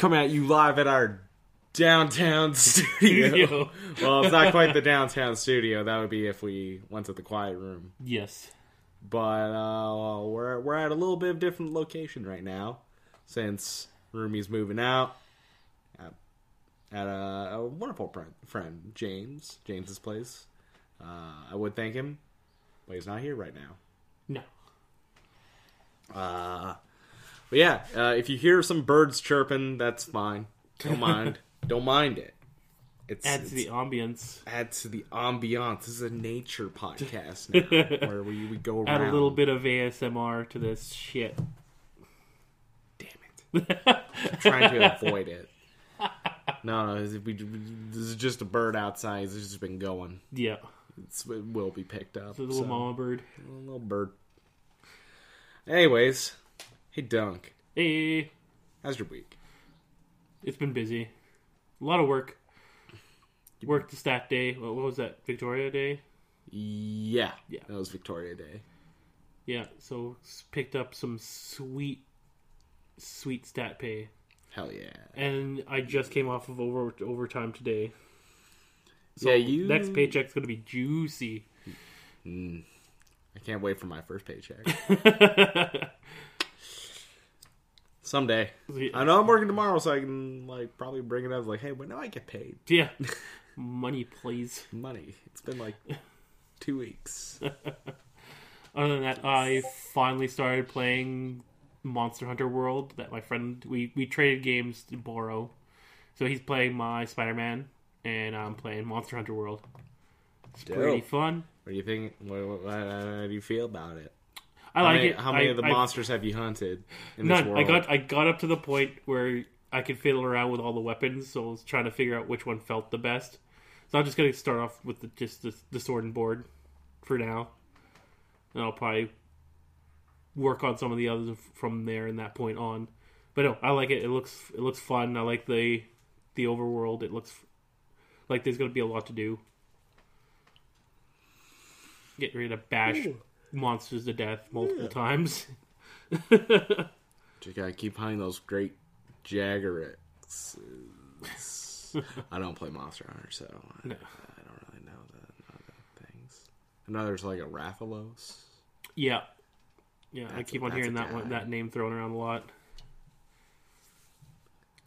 Coming at you live at our downtown studio. Well, it's not quite the downtown studio. That would be if we went to the quiet room. Yes. But uh, we're we're at a little bit of different location right now, since Rumi's moving out. At, at a, a wonderful friend, friend James James's place. Uh, I would thank him, but he's not here right now. No. Uh, but yeah, uh, if you hear some birds chirping, that's fine. Don't mind. Don't mind it. It's, Adds to it's- the ambience. adds to the ambiance. This is a nature podcast now, where we, we go around. Add a little bit of ASMR to this shit. Damn it! Trying to avoid it. No, no, this- we, this is just a bird outside. It's just been going. yeah. It's, it will be picked up. The little so- mama bird. a little bird. Anyways, hey Dunk, Hey. how's your week? It's been busy. A lot of work. Worked the stat day. What, was that? Victoria Day? Yeah, Yeah. that was Victoria Day. Yeah. So picked up some sweet, sweet stat pay. Hell yeah. And I just came off of over overtime today. So yeah, you. Next paycheck's going to be juicy. Mm. I can't wait for my first paycheck. Someday. I know I'm working tomorrow, so I can like probably bring it up. Like, hey, when do I get paid? Yeah. Money, please. Money. It's been like two weeks. Other than that, I finally started playing Monster Hunter World. That my friend we we traded games to borrow. So he's playing my Spider Man, and I'm playing Monster Hunter World. It's pretty fun. What do you think? What, what, what, how do you feel about it? I How like many, it. how many I- of the I- monsters have you hunted in this None. world? I got I got up to the point where I could fiddle around with all the weapons, so I was trying to figure out which one felt the best. So I'm just gonna start off with the, just the, the sword and board for now, and I'll probably work on some of the others from there and that point on. But no, I like it. It looks it looks fun. I like the the overworld. It looks like there's gonna be a lot to do. Get ready to bash monsters to death multiple times. Just gotta keep hunting those great Jagras. I don't play Monster Hunter, so I, No. I don't really know the, know the things. I know there's like a Rathalos. Yeah, yeah. I keep a- on hearing that one, that name thrown around a lot.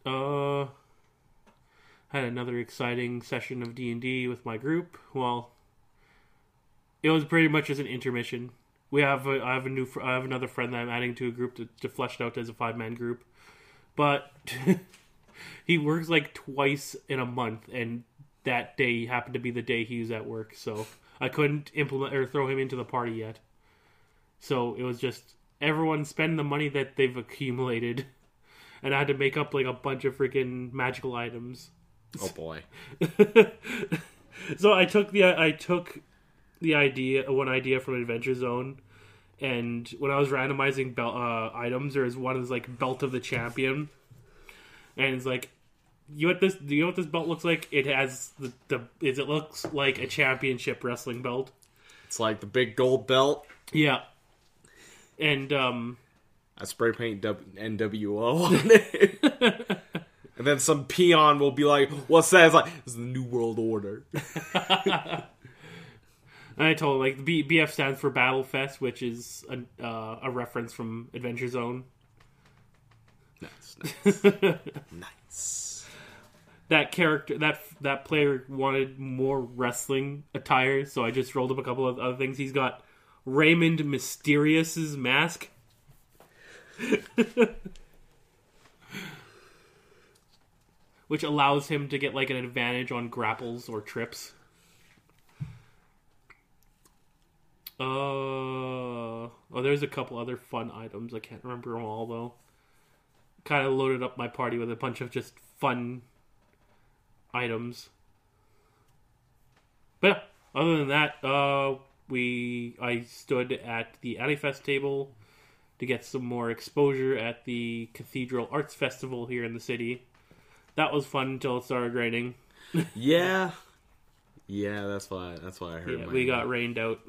Uh, had another exciting session of D and D with my group. Well, it was pretty much as an intermission. We have a, I have a new fr- I have another friend that I'm adding to a group to, to flesh it out as a five man group, but he works like twice in a month, and that day happened to be the day he was at work, so I couldn't implement or throw him into the party yet. So it was just everyone spend the money that they've accumulated, and I had to make up like a bunch of freaking magical items. Oh boy. So I took the I took the idea one idea from Adventure Zone, and when I was randomizing belt uh, items, there was one that's like belt of the champion, and it's like. You know what this? Do you know what this belt looks like? It has the the. Is it looks like a championship wrestling belt? It's like the big gold belt. Yeah, and um, I spray paint w- NWO on it. and then some peon will be like, what's that? It's like, it's the New World Order. And I told him like the B- BF stands for Battle Fest, which is a, uh, a reference from Adventure Zone. nice. Nice. nice. That character, that that player wanted more wrestling attire, so I just rolled up a couple of other things. He's got Raymond Mysterious's mask. Which allows him to get like an advantage on grapples or trips. Uh oh, there's a couple other fun items. I can't remember them all though. Kind of loaded up my party with a bunch of just fun items. But yeah, other than that, uh, we I stood at the Anifest table to get some more exposure at the Cathedral Arts Festival here in the city. That was fun until it started raining. Yeah. Yeah, that's why. That's why I heard. Yeah, we got rained out.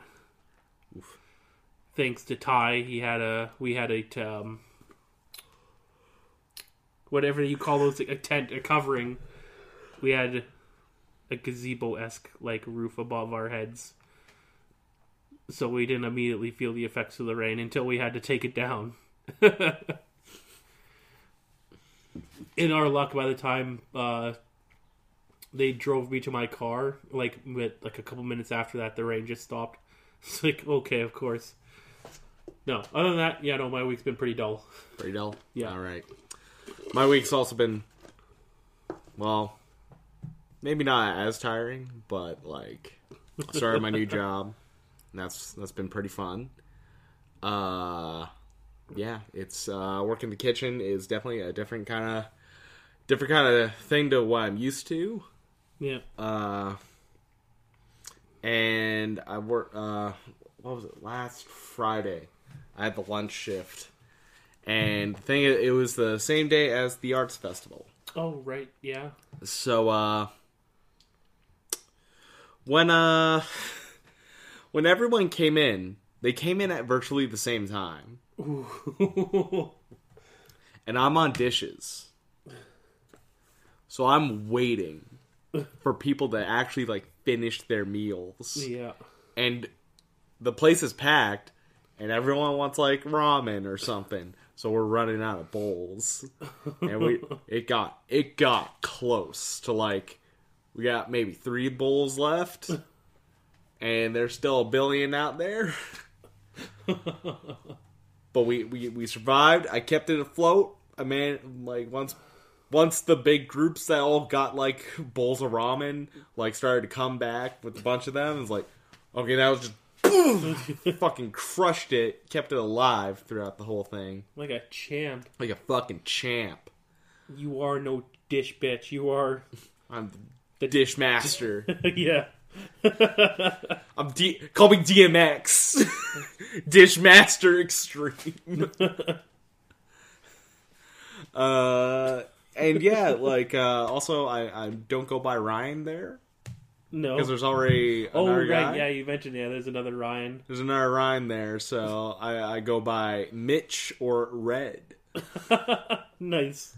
Thanks to Ty, he had a we had a um, whatever you call those a tent a covering. We had a gazebo esque like roof above our heads, so we didn't immediately feel the effects of the rain until we had to take it down. In our luck, by the time uh, they drove me to my car, like with like a couple minutes after that, the rain just stopped. It's like okay, of course. No, other than that, yeah, no, my week's been pretty dull. Pretty dull. Yeah. All right. My week's also been, well, maybe not as tiring, but like, I started my new job. And that's that's been pretty fun. Uh, yeah, it's uh, working the kitchen is definitely a different kind of different kind of thing to what I'm used to. Yeah, Uh, and I work. Uh, what was it? Last Friday, I had the lunch shift, and the thing it was the same day as the arts festival. Oh right, yeah. So uh, when uh, when everyone came in, they came in at virtually the same time, and I'm on dishes. So I'm waiting for people to actually like finish their meals. yeah. And the place is packed and everyone wants like ramen or something. So we're running out of bowls. And we it got it got close to like we got maybe 3 bowls left. And there's still a billion out there. but we, we we survived. I kept it afloat. I man like once once the big groups that all got like bowls of ramen like started to come back with a bunch of them, it's like okay, that was just boom, fucking crushed it, kept it alive throughout the whole thing, Like a champ. like a fucking champ. You are no dish bitch. You are I'm the dish master. yeah. I'm D. Call me DMX, dish master extreme. uh, and yeah, like uh, also I I don't go by Ryan there No. because there's already Oh right, guy. yeah, you mentioned yeah. There's another Ryan. There's another Ryan there, so I, I go by Mitch or Red. nice.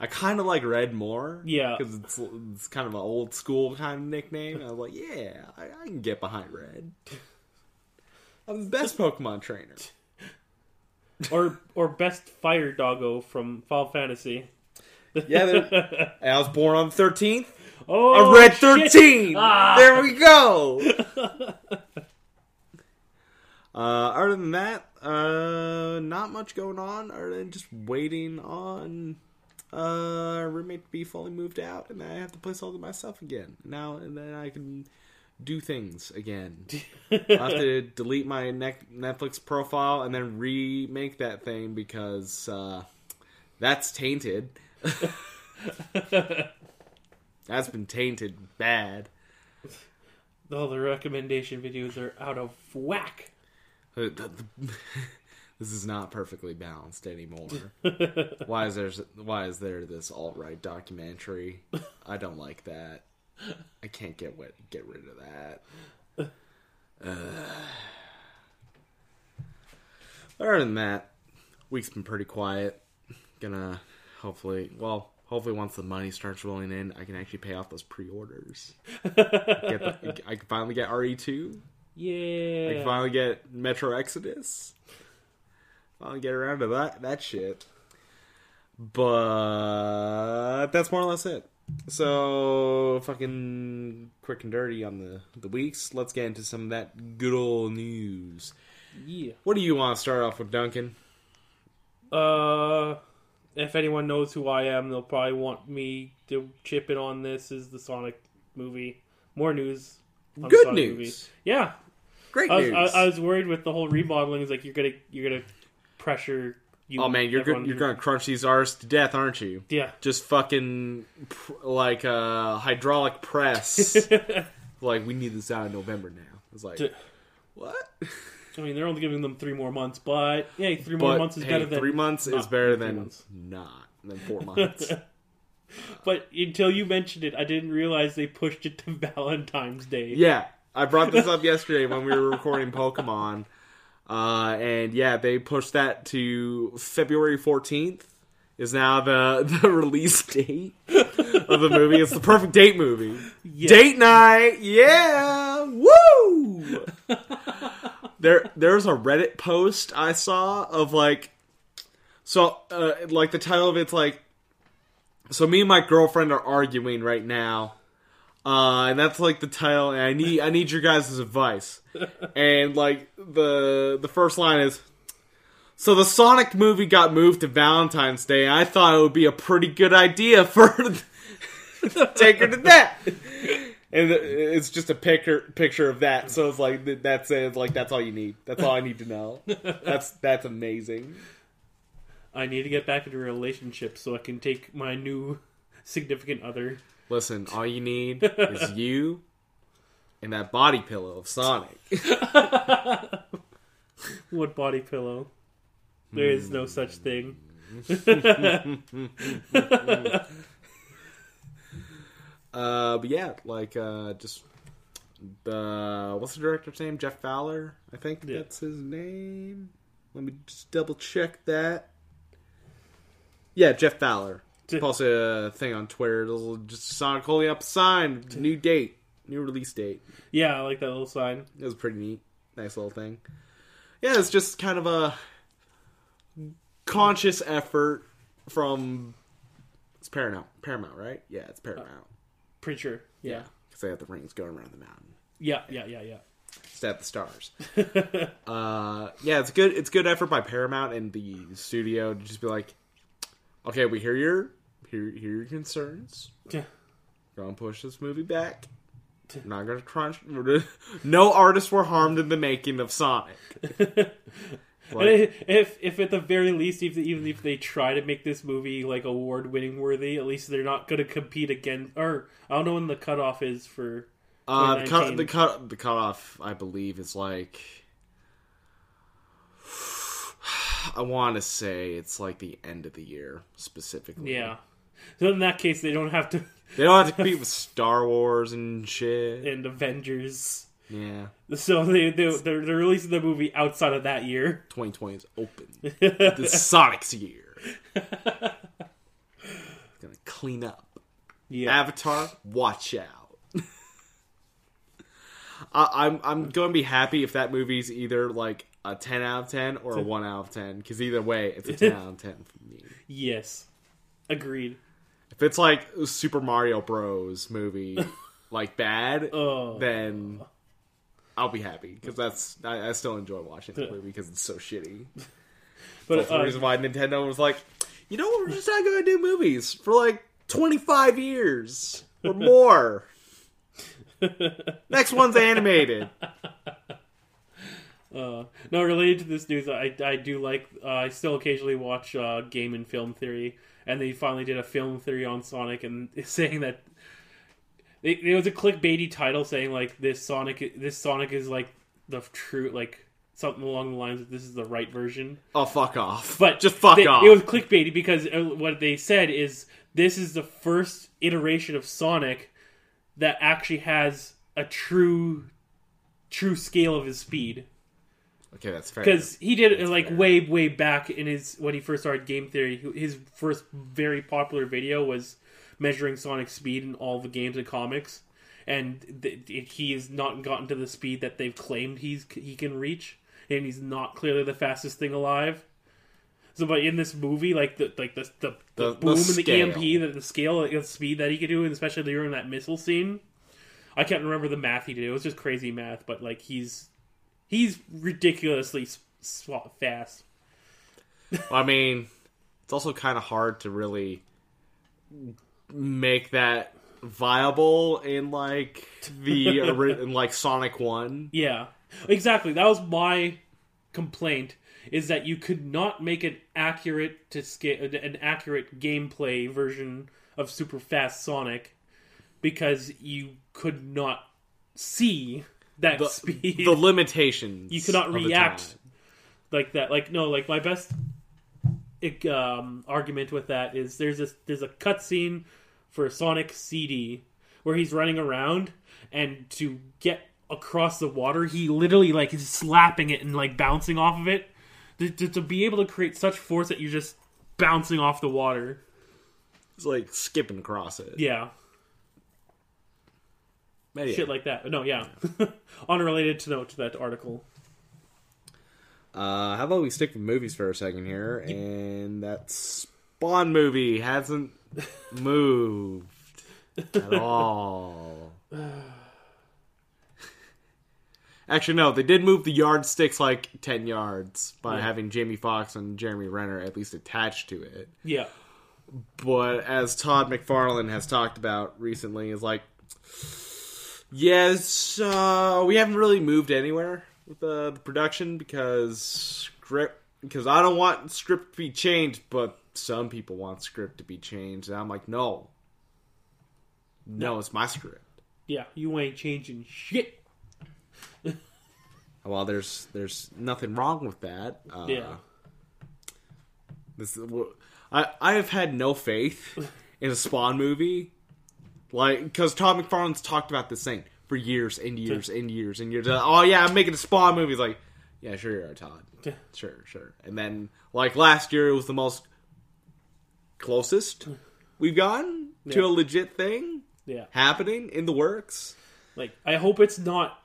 I kind of like Red more, Yeah. because it's it's kind of an old school kind of nickname. I was like, yeah, I, I can get behind Red. I'm the best Pokemon trainer. Or or best fire doggo from Final Fantasy. Yeah, I was born on the 13th. Oh, A red shit. 13! Ah. There we go! uh, other than that, uh, not much going on other than just waiting on uh, our roommate to be fully moved out and I have to place all to myself again. Now and then I can do things again. I have to delete my Netflix profile and then remake that thing because uh, that's tainted. That's been tainted bad. All the recommendation videos are out of whack. Uh, This is not perfectly balanced anymore. why is there why is there this alt right documentary? I don't like that. I can't get wi- get rid of that. Uh, other than that, week's been pretty quiet. Gonna hopefully, well, hopefully once the money starts rolling in, I can actually pay off those pre-orders. Get the, I can finally get RE two. Yeah. I can finally get Metro Exodus. Finally get around to that that shit. But that's more or less it. So fucking quick and dirty on the the weeks. Let's get into some of that good old news. Yeah. What do you want to start off with, Duncan? Uh, if anyone knows who I am, they'll probably want me to chip in on this. Is the Sonic movie more news? on Good Sonic news. movie. Yeah, Great I was, news. I, I was worried with the whole remodeling. Is like you're gonna you're gonna pressure. You, oh man, you're good. You're gonna crunch these R's to death, aren't you? Yeah. Just fucking pr- like a hydraulic press. like we need this out in November now. It's like what? I mean, they're only giving them three more months, but yeah, three more But months is hey, better than three months is better than months. not than four months. But until you mentioned it, I didn't realize they pushed it to Valentine's Day. yeah, I brought this up yesterday when we were recording Pokemon. Uh, and yeah, they pushed that to February 14th. Is now the the release date of the movie. It's the perfect date movie. Yeah. Date night, yeah, woo! There, there's a Reddit post I saw of like, so uh, like the title of it's like, so me and my girlfriend are arguing right now, uh, and that's like the title. And I need I need your guys' advice. and like the the first line is, so the Sonic movie got moved to Valentine's Day. I thought it would be a pretty good idea for take her to that. And it's just a picture picture of that. So it's like that's it. Like that's all you need. That's all I need to know. That's that's amazing. I need to get back into a relationship so I can take my new significant other. Listen, all you need is you and that body pillow of Sonic. What body pillow? There is no such thing. Uh, but yeah, like uh, just the what's the director's name? Jeff Fowler, I think Yeah. that's his name. Let me just double check that. Yeah, Jeff Fowler. Je- Posted a thing on Twitter. It'll just Sonic holding up a sign, new date, new release date. Yeah, I like that little sign. It was pretty neat, nice little thing. Yeah, it's just kind of a conscious effort from it's Paramount, Paramount, right? Yeah, it's Paramount. Pretty sure. Yeah. because they have the rings going around the mountain. Yeah, yeah, yeah, yeah. Stab the stars. uh, yeah, it's good. It's good effort by Paramount and the studio to just be like, okay, we hear your hear, hear your concerns. Yeah. We're gonna push this movie back. We're not gonna crunch. no artists were harmed in the making of Sonic. I- if if at the very least, if, even if they try to make this movie like award winning worthy, at least they're not going to compete against. Or I don't know when the cutoff is for. Uh, the cut, the cut, the cutoff, I believe, is like. I want to say it's like the end of the year specifically. Yeah. So in that case, they don't have to. They don't have to compete with Star Wars and shit. And Avengers. Yeah. So they, they they're, they're releasing the movie outside of that year. 2020 is open. the Sonic's year. Gonna clean up. Yeah. Avatar, watch out. I, I'm I'm going to be happy if that movie's either like a 10 out of 10 or a 1 out of 10 because either way it's a 10 out of 10 for me. yes. Agreed. If it's like Super Mario Bros movie, like bad, Oh. then I'll be happy because that's I, I still enjoy watching the movie because it's so shitty. But That's the uh, reason why Nintendo was like, you know, we're just not going to do movies for like 25 years or more. Next one's animated. Uh, no, related to this news, I I do like. Uh, I still occasionally watch uh, Game and Film Theory, and they finally did a film theory on Sonic, and saying that they, there was a clickbaity title saying like this Sonic, this Sonic is like the true like something along the lines of this is the right version. Oh, fuck off. But just fuck they- off. It was clickbaity because uh, what they said is this is the first iteration of Sonic that actually has a true true scale of his speed okay, that's fair. because he did it That's like fair. way way back in his when he first started game theory his first very popular video was measuring sonic's speed in all the games and comics and th- he has not gotten to the speed that they've claimed he's he can reach and he's not clearly the fastest thing alive. So but in this movie like the like the the, the, The- the boom and the emp the, the scale like, the speed that he could do and especially during that missile scene i can't remember the math he did. It was just crazy math but like he's he's ridiculously fast. I mean, it's also kind of hard to really make that viable in like the in like Sonic 1. Yeah, exactly. That was my complaint. Is that you could not make an accurate to scale an accurate gameplay version of super fast Sonic because you could not see that The, speed the limitations. You of the react. like that. Like no, like my best like, um, argument with that is there's this there's a cutscene for Sonic CD where he's running around and to get across the water. He literally like is slapping it and like bouncing off of it. To, to, to be able to create such force that you're just bouncing off the water. It's like skipping across it. Yeah, But yeah. shit like that. No, yeah, unrelated to note to that article. Uh, how about we stick with movies for a second here? And that Spawn movie hasn't moved at all. Actually, no, they did move the yardsticks like 10 yards by Yeah. having Jamie Foxx and Jeremy Renner at least attached to it. Yeah, But as Todd McFarlane has talked about recently, is like, yes, uh, we haven't really moved anywhere with the, the production because script because I don't want script to be changed, but some people want script to be changed, and I'm like, no, no, it's my script. yeah, you ain't changing shit. Well, there's there's nothing wrong with that. Uh, Yeah. This I I have had no faith in a Spawn movie, like because Todd McFarlane's talked about this thing for years and years and years and years. Oh yeah, I'm making a Spawn movie. It's like, yeah, sure you are, Todd. Yeah. Sure, sure. And then like last year, it was the most closest we've gotten to a legit thing Yeah, happening in the works. like I hope it's not.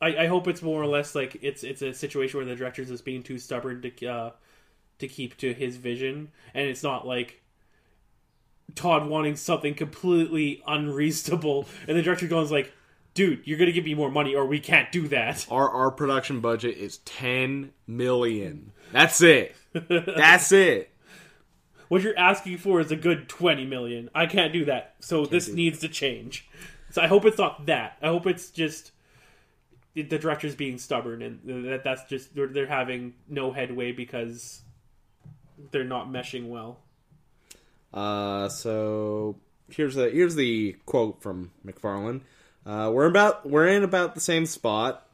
I, I hope it's more or less like it's it's a situation where the director's just being too stubborn to uh, to keep to his vision, and it's not like Todd wanting something completely unreasonable, and the director goes like, "Dude, you're gonna give me more money, or we can't do that." Our our production budget is ten million. That's it. That's it. What you're asking for is a good twenty million. I can't do that, so this do- needs to change. So I hope it's not that. I hope it's just the the director's being stubborn, and that that's just they're, they're having no headway because they're not meshing well. Uh, so here's the here's the quote from McFarlane. Uh, we're about we're in about the same spot.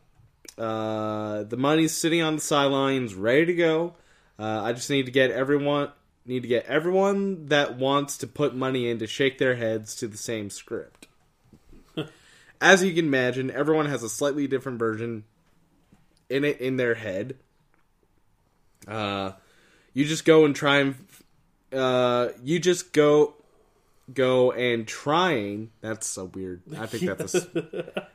Uh, the money's sitting on the sidelines, ready to go. Uh, I just need to get everyone need to get everyone that wants to put money in to shake their heads to the same script. As you can imagine, everyone has a slightly different version in it in their head. Uh, you just go and try and uh, you just go go and trying. That's a weird. I think that's a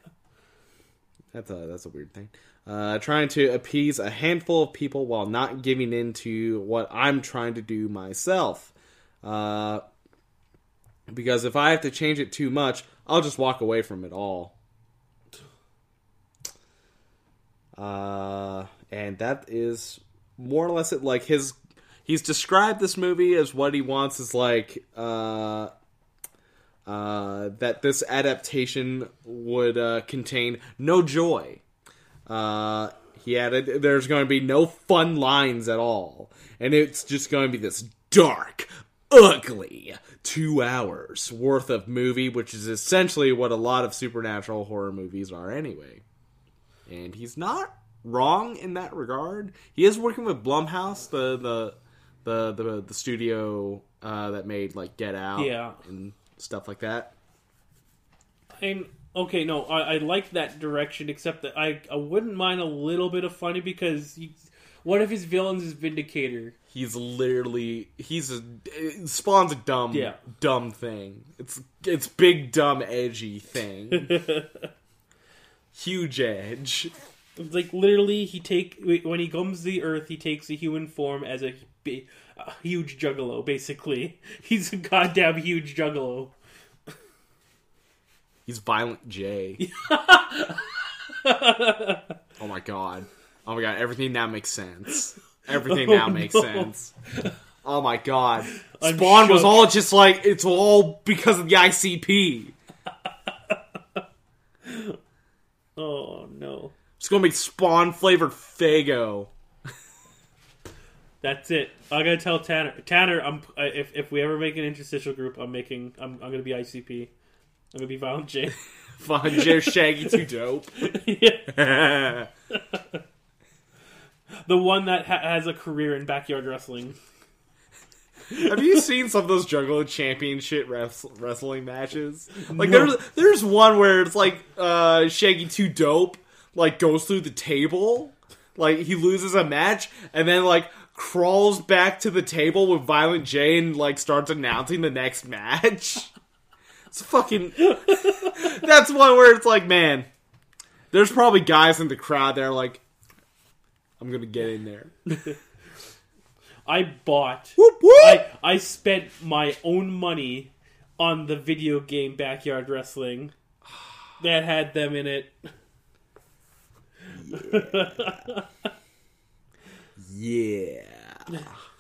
that's a that's a weird thing. Uh, trying to appease a handful of people while not giving in to what I'm trying to do myself. Uh, because if I have to change it too much, I'll just walk away from it all. Uh, and that is more or less it. Like his, he's described this movie as what he wants is like, uh, uh, that this adaptation would uh, contain no joy. Uh, he added, "There's going to be no fun lines at all, and it's just going to be this dark, ugly two hours worth of movie, which is essentially what a lot of supernatural horror movies are anyway." And he's not wrong in that regard. He is working with Blumhouse, the the the the, the studio uh, that made like Get Out, Yeah. and stuff like that. And okay, no, I, I like that direction, except that I I wouldn't mind a little bit of funny because he, one of his villains is Violator. He's literally he's a spawns a dumb Yeah. dumb thing. It's it's big dumb edgy thing. Huge edge. It's like literally, he take when he comes to the Earth, he takes a human form as a, a huge juggalo. Basically, he's a goddamn huge juggalo. He's Violent J. oh my god. Oh my god, everything now makes sense. Everything now Oh, makes no. sense. Oh my god. I'm Spawn was all just like it's all because of the ICP. Oh no, It's gonna make Spawn flavored Faygo. that's it. I gotta tell Tanner. Tanner, I'm I- if if we ever make an interstitial group, I'm making. I'm I'm gonna be ICP. I'm gonna be Violent J. Fun Joe Shaggy Two Dope. Yeah. the one that ha- has a career in backyard wrestling. Have you seen some of those Juggalo Championship wres- wrestling matches? Like there's there's one where it's like uh Shaggy Two Dope like goes through the table, like he loses a match, and then like crawls back to the table with Violent J and like starts announcing the next match. It's fucking. That's one where it's like, man, there's probably guys in the crowd that are like, I'm gonna get in there. I bought. Whoop whoop. I I spent my own money on the video game Backyard Wrestling that had them in it. yeah.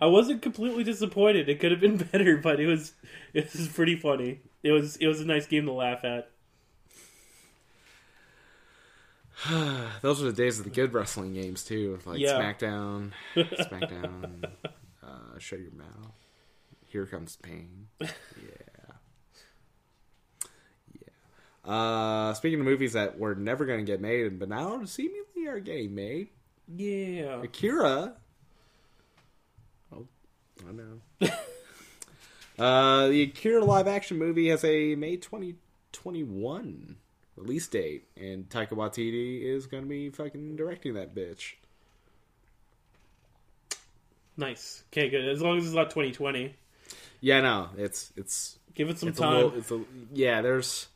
I wasn't completely disappointed. It could have been better, but it was it was pretty funny. It was it was a nice game to laugh at. Those were the days of the good wrestling games too, like Yeah. SmackDown, SmackDown, uh, Shut Your Mouth, Here Comes Pain. Yeah, yeah. Uh, speaking of movies that were never going to get made, but now seemingly are getting made, Yeah. Akira. I know. uh, the Akira live action movie has a May 2021 release date, and Taika Waititi is going to be fucking directing that bitch. Nice. Okay, good. As long as it's not 2020. Yeah, no, it's it's Give it some it's a time. little, it's a yeah. There's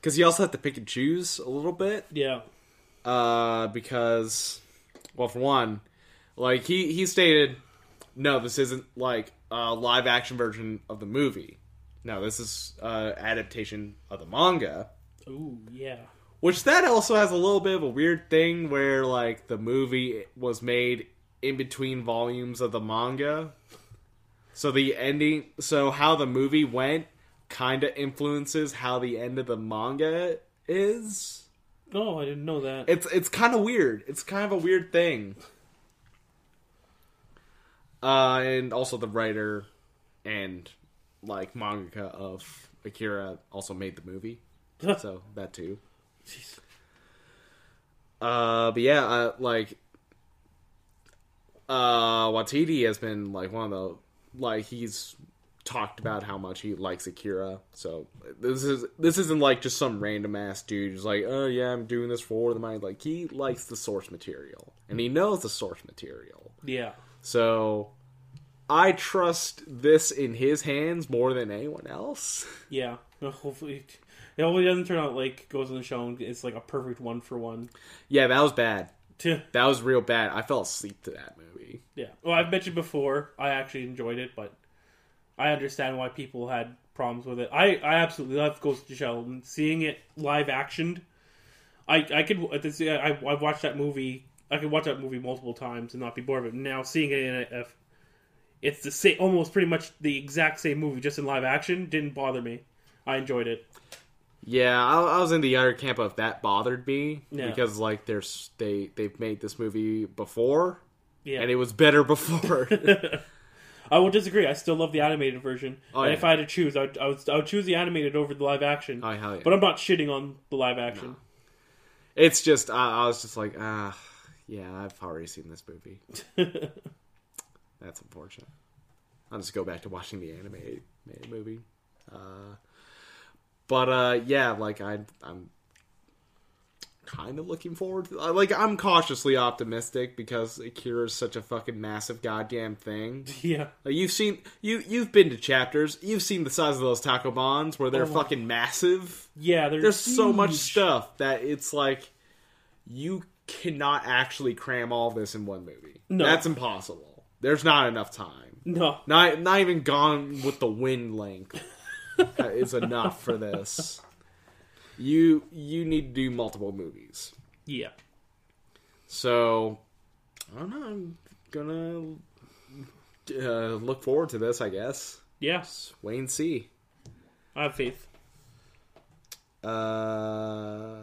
because you also have to pick and choose a little bit. yeah. uh, because, well, for one, like he he stated, no, this isn't like a live action version of the movie. No, this is uh, adaptation of the manga. Ooh, yeah. Which that also has a little bit of a weird thing where like the movie was made in between volumes of the manga. So the ending, so how the movie went, kind of influences how the end of the manga is. Oh, I didn't know that. It's it's kind of weird. It's kind of a weird thing. Uh, and also the writer and like mangaka of Akira also made the movie, so that too. Jeez. Uh, but yeah, uh, like uh, Waititi has been like one of the like he's talked about how much he likes Akira. So this is this isn't like just some random ass dude who's like, oh yeah, I'm doing this for the money. Like he likes the source material and he knows the source material. Yeah. So I trust this in his hands more than anyone else. Yeah. Hopefully, it hopefully doesn't turn out like Ghost in the Shell. and It's like a perfect one for one. Yeah, that was bad. That was real bad. I fell asleep to that movie. Yeah. Well, I've mentioned before. I actually enjoyed it, but I understand why people had problems with it. I, I absolutely love Ghost in the Shell. And seeing it live actioned, I I could I I've watched that movie. I could watch that movie multiple times and not be bored of it. Now seeing it in a, a it's the same, almost pretty much the exact same movie, just in live action. Didn't bother me. I enjoyed it. Yeah, I, I was in the other camp of that bothered me Yeah. because like there's they they've made this movie before Yeah, and it was better before. I will disagree. I still love the animated version. Oh, and yeah. if I had to choose, I would, I would I would choose the animated over the live action. oh hell yeah! But I'm not shitting on the live action. it's just I, I was just like ah yeah I've already seen this movie. That's unfortunate. I'll just go back to watching the anime movie. Uh, but uh, yeah, like I I'm kind of looking forward to like I'm cautiously optimistic because Akira is such a fucking massive goddamn thing. Yeah. Like you've seen you you've been to chapters. You've seen the size of those tankobons where they're Oh. fucking massive. Yeah, there's, There's so much stuff that it's like you cannot actually cram all this in one movie. No. That's impossible. There's not enough time. No. Not not even gone with the wind length is enough for this. You you need to do multiple movies. Yeah. So I don't know. I'm gonna uh, look forward to this. I guess. Yeah. Just wait and see. I have faith. Uh,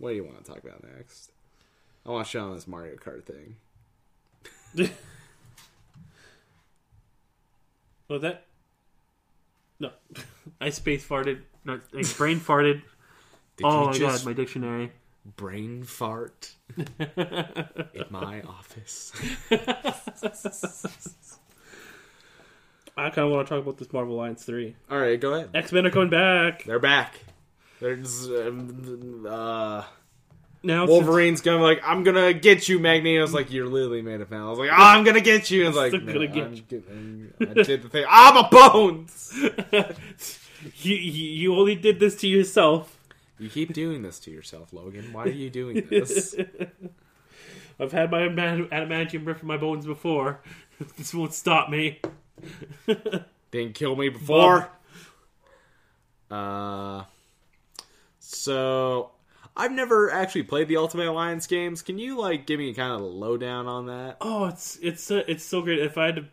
what do you want to talk about next? I want to show on this Mario Kart thing. Was that? No. I space farted. No, I brain farted. Did oh my god, my dictionary. brain fart in my office. I kind of want to talk about this Marvel Alliance 3. All right, go ahead. X Men are coming back. They're back. There's um, uh, Now, Wolverine's gonna like, I'm gonna get you, Magneto's like, you're literally made of metal. I was like, oh, I'm gonna get you. And like, no, gonna get you. getting- I did the thing. I'm a bones. you, you, you only did this to yourself. You keep doing this to yourself, Logan. Why are you doing this? I've had my adama- adamantium ripped from my bones before. this won't stop me. Didn't kill me before. Uh, so I've never actually played the Ultimate Alliance games. Can you like give me kind of the lowdown on that? Oh, it's it's uh, it's so great. If I had to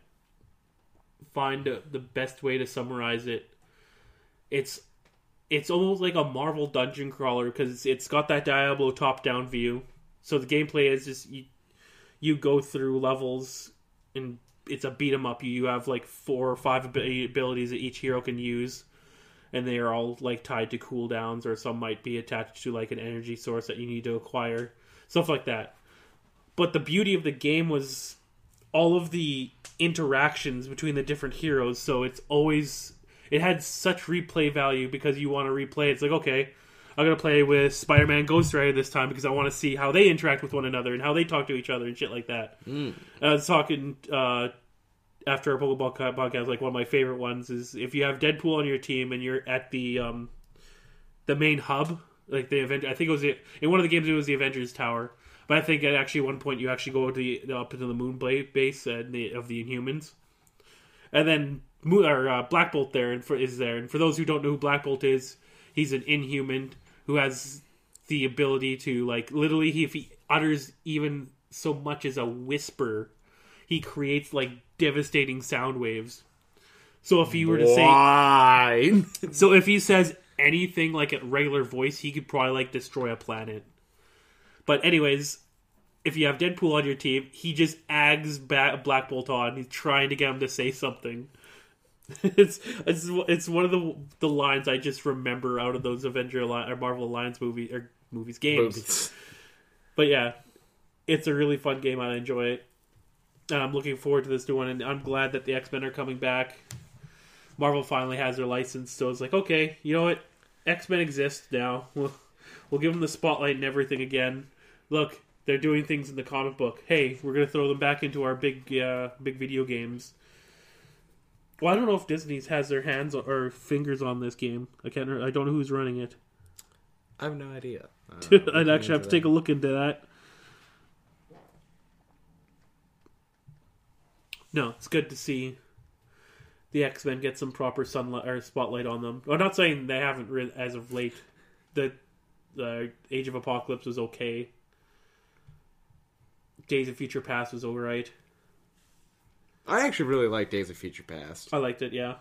find the best way to summarize it, it's it's almost like a Marvel dungeon crawler because it's, it's got that Diablo top down view. So the gameplay is just you you go through levels and it's a beat 'em up. You have like four or five abi- abilities that each hero can use. And they are all like tied to cooldowns, or some might be attached to like an energy source that you need to acquire, stuff like that. But the beauty of the game was all of the interactions between the different heroes so it's always it had such replay value because you want to replay. It's like okay i'm going to play with spider-man ghost rider this time because i want to see how they interact with one another and how they talk to each other and shit like that. I was talking uh after our Pokeball podcast, like one of my favorite ones is if you have Deadpool on your team and you're at the um, the main hub, like the event. I think it was the, in one of the games. It was the Avengers Tower, but I think at actually one point you actually go to the up into the Moon base the, of the Inhumans, and then Moon, or uh, Black Bolt there and for, is there. And for those who don't know who Black Bolt is, he's an Inhuman who has the ability to like literally he, if he utters even so much as a whisper, he creates like devastating sound waves. So if he were to say Why? so if he says anything like a regular voice, he could probably like destroy a planet. But anyways, if you have Deadpool on your team, he just ags ba- Black Bolt on. He's trying to get him to say something. it's it's it's one of the the lines I just remember out of those Avenger or Marvel Alliance movie or movies games. Movies. But yeah, it's a really fun game. I enjoy it. And I'm looking forward to this new one, and I'm glad that the X Men are coming back. Marvel finally has their license, so it's like, okay, you know what? X Men exist now. We'll, we'll give them the spotlight and everything again. Look, they're doing things in the comic book. Hey, we're gonna throw them back into our big, uh, big video games. Well, I don't know if Disney's has their hands or fingers on this game. I can't. I don't know who's running it. I have no idea. Uh, I'd actually have to take a look into that. No, it's good to see the X Men get some proper sunlight or spotlight on them. I'm not saying they haven't re- as of late. The the Age of Apocalypse was okay. Days of Future Past was alright. I actually really like Days of Future Past. I liked it. Yeah,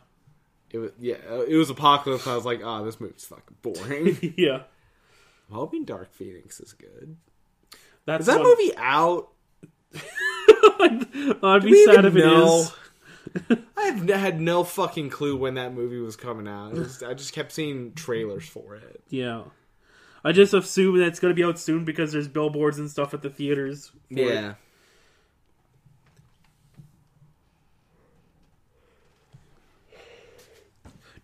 It was yeah, uh, it was Apocalypse. I was like, oh, this movie's fucking boring. yeah. I'm hoping Dark Phoenix is good. That's Is that one- movie out? I'd be sad if it know? is. I had no fucking clue when that movie was coming out. Was- I just kept seeing trailers for it. Yeah. I just assume that it's going to be out soon because there's billboards and stuff at the theaters. for it. Yeah.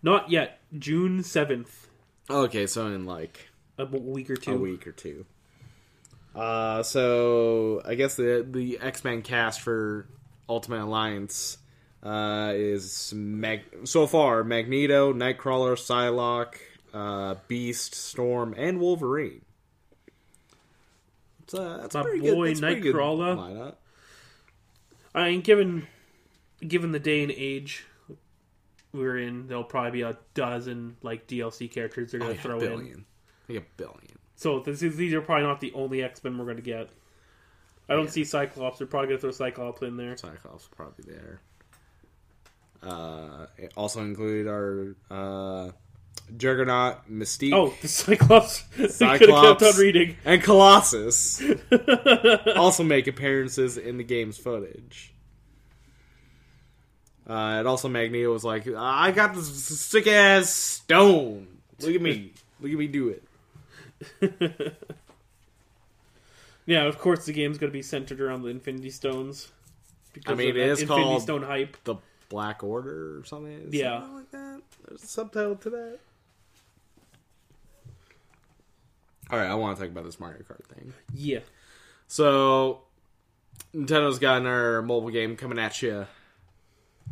Not yet. June 7th. Okay, so in like a week or two. a week or two. Uh, so I guess the the X Men cast for Ultimate Alliance uh, is Mag- so far Magneto, Nightcrawler, Psylocke, uh, Beast, Storm, and Wolverine. It's, uh, that's a pretty boy good, a good Nightcrawler. lineup. I mean, given, given the day and age we're in, there'll probably be a dozen like DLC characters they're Oh, yeah, to throw billion. in. Like a billion. So this is, these are probably not the only X Men we're going to get. I don't Yeah. see Cyclops. They're probably going to throw Cyclops in there. Cyclops will probably there. Uh, it also include our uh, Juggernaut, Mystique, Oh, the Cyclops. they could have Cyclops. kept on reading. and Colossus also make appearances in the game's footage. Uh, and also Magneto was like, "I got this sick ass stone. Look at me, look at me do it." Yeah, of course the game's going to be centered around the Infinity Stones. Because I mean, of it Infinity called- Stone hype. The Black Order or something. Yeah. Like that. There's a subtitle to that. All right, I want to talk about this Mario Kart thing. Yeah. So, Nintendo's got another mobile game coming at you,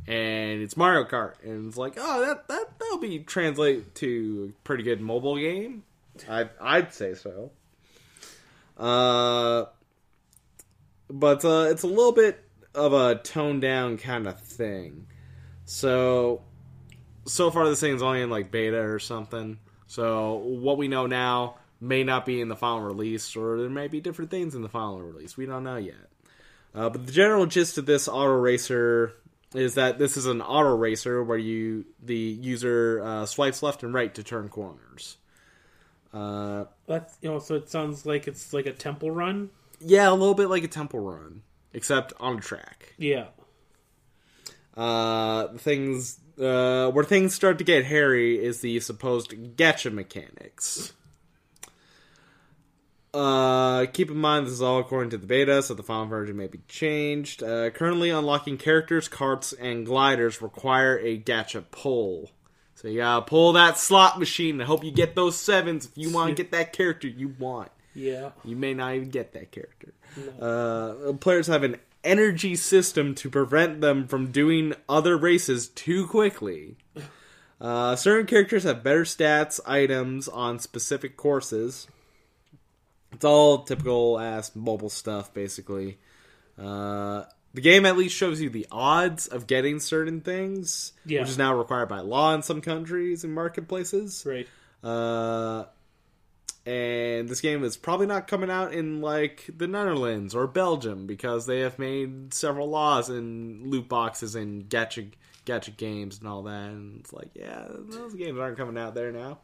and it's Mario Kart, and it's like, oh, that that that'll be translate to a pretty good mobile game. I I'd say so. Uh, but uh, it's a little bit of a toned down kind of thing. So, so far this thing's only in like beta or something. So what we know now may not be in the final release, or there may be different things in the final release. We don't know yet. Uh, but the general gist of this auto racer is that this is an auto racer where you the user uh, swipes left and right to turn corners. Uh, That's you know, so it sounds like it's like a temple run. yeah, a little bit like a temple run, except on a track. Yeah. Uh, things uh, where things start to get hairy is the supposed gacha mechanics. Uh, keep in mind this is all according to the beta, so the final version may be changed. Uh, currently, unlocking characters, carts, and gliders require a gacha pull. So you gotta pull that slot machine and hope you get those sevens if you want to get that character you want. Yeah. You may not even get that character. Uh, players have an energy system to prevent them from doing other races too quickly. Uh, certain characters have better stats, items on specific courses. It's all typical ass mobile stuff, basically. Uh, the game at least shows you the odds of getting certain things, Yeah. which is now required by law in some countries and marketplaces. Right. Uh, and this game is probably not coming out in like the Netherlands or Belgium because they have made several laws in loot boxes and gacha gacha games and all that. And it's like, yeah, those games aren't coming out there now.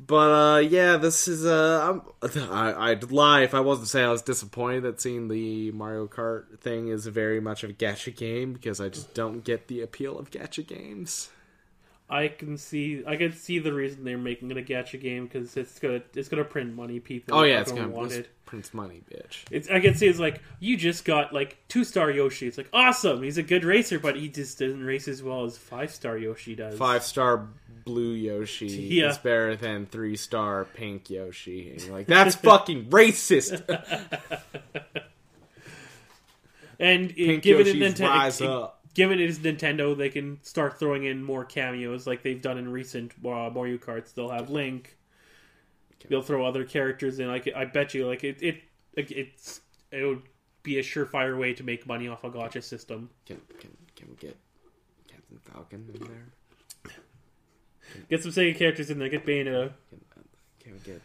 But uh, yeah, this is uh, I'm, I, I'd lie if I wasn't saying I was disappointed that seeing the Mario Kart thing is very much of a gacha game because I just don't get the appeal of gacha games. I can see I can see the reason they're making it a gacha game because it's gonna it's gonna print money. People Oh yeah, it's gonna want it. Prince Money, bitch. It's I can see it's like you just got like two star Yoshi. It's like awesome. He's a good racer, but he just doesn't race as well as five star Yoshi does. five star blue Yoshi Yeah. is better than three star pink Yoshi. And you're like, that's fucking racist. and uh, Pink given it Yoshi's Nintendo, rise up. Given it is Nintendo, they can start throwing in more cameos like they've done in recent uh, Mario Karts. They'll have Link. They'll throw other characters in. Like I bet you, like it, it, it's it would be a surefire way to make money off a gacha system. Can, can, can we get Captain Falcon in there? Get some Sega characters in there. Get Bayonetta. Can, uh, can we get?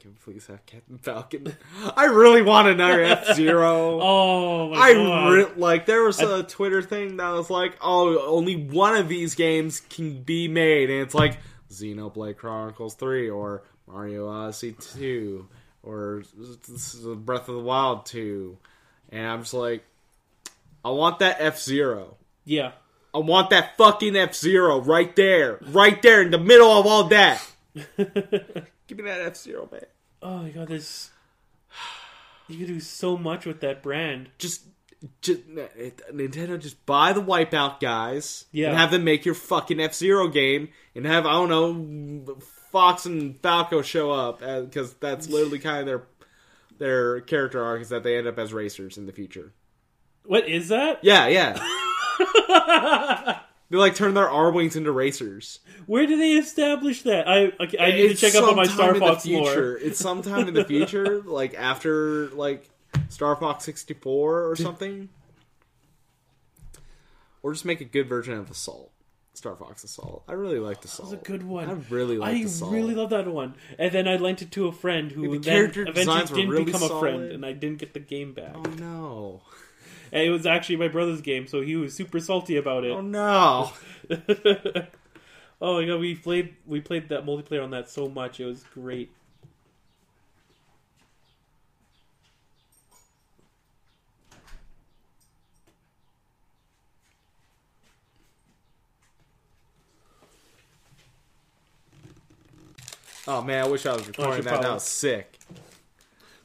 Can we please have Captain Falcon? I really want another F Zero. Oh my I re- like there was a Twitter thing that was like, oh, only one of these games can be made, and it's like Xenoblade Chronicles Three or Mario Odyssey Two or Breath of the Wild Two, and I'm just like, I want that F Zero. yeah. I want that fucking F Zero right there, right there in the middle of all that. Give me that F Zero, man. Oh my god! There's you can do so much with that brand. just, just Nintendo just buy the Wipeout guys Yeah. and have them make your fucking F Zero game and have I don't know Fox and Falco show up uh, because that's literally kind of their their character arc is that they end up as racers in the future. What is that? Yeah, yeah. they like turn their Arwings into racers. Where do they establish that? I okay, I need It's to check up on my Star in the Fox future. lore. It's sometime in the future, like after like Star Fox sixty four or something, or just make a good version of Assault. Star Fox Assault. I really liked Assault. It's a good one. I really liked I Assault. I really love that one. And then I lent it to a friend who The then eventually didn't really become a friend, and I didn't get the game back. Oh no! And it was actually my brother's game, so he was super salty about it. Oh no! oh my god, we played we played that multiplayer on that so much. It was great. Oh man, I wish I was recording that. That probably- was sick.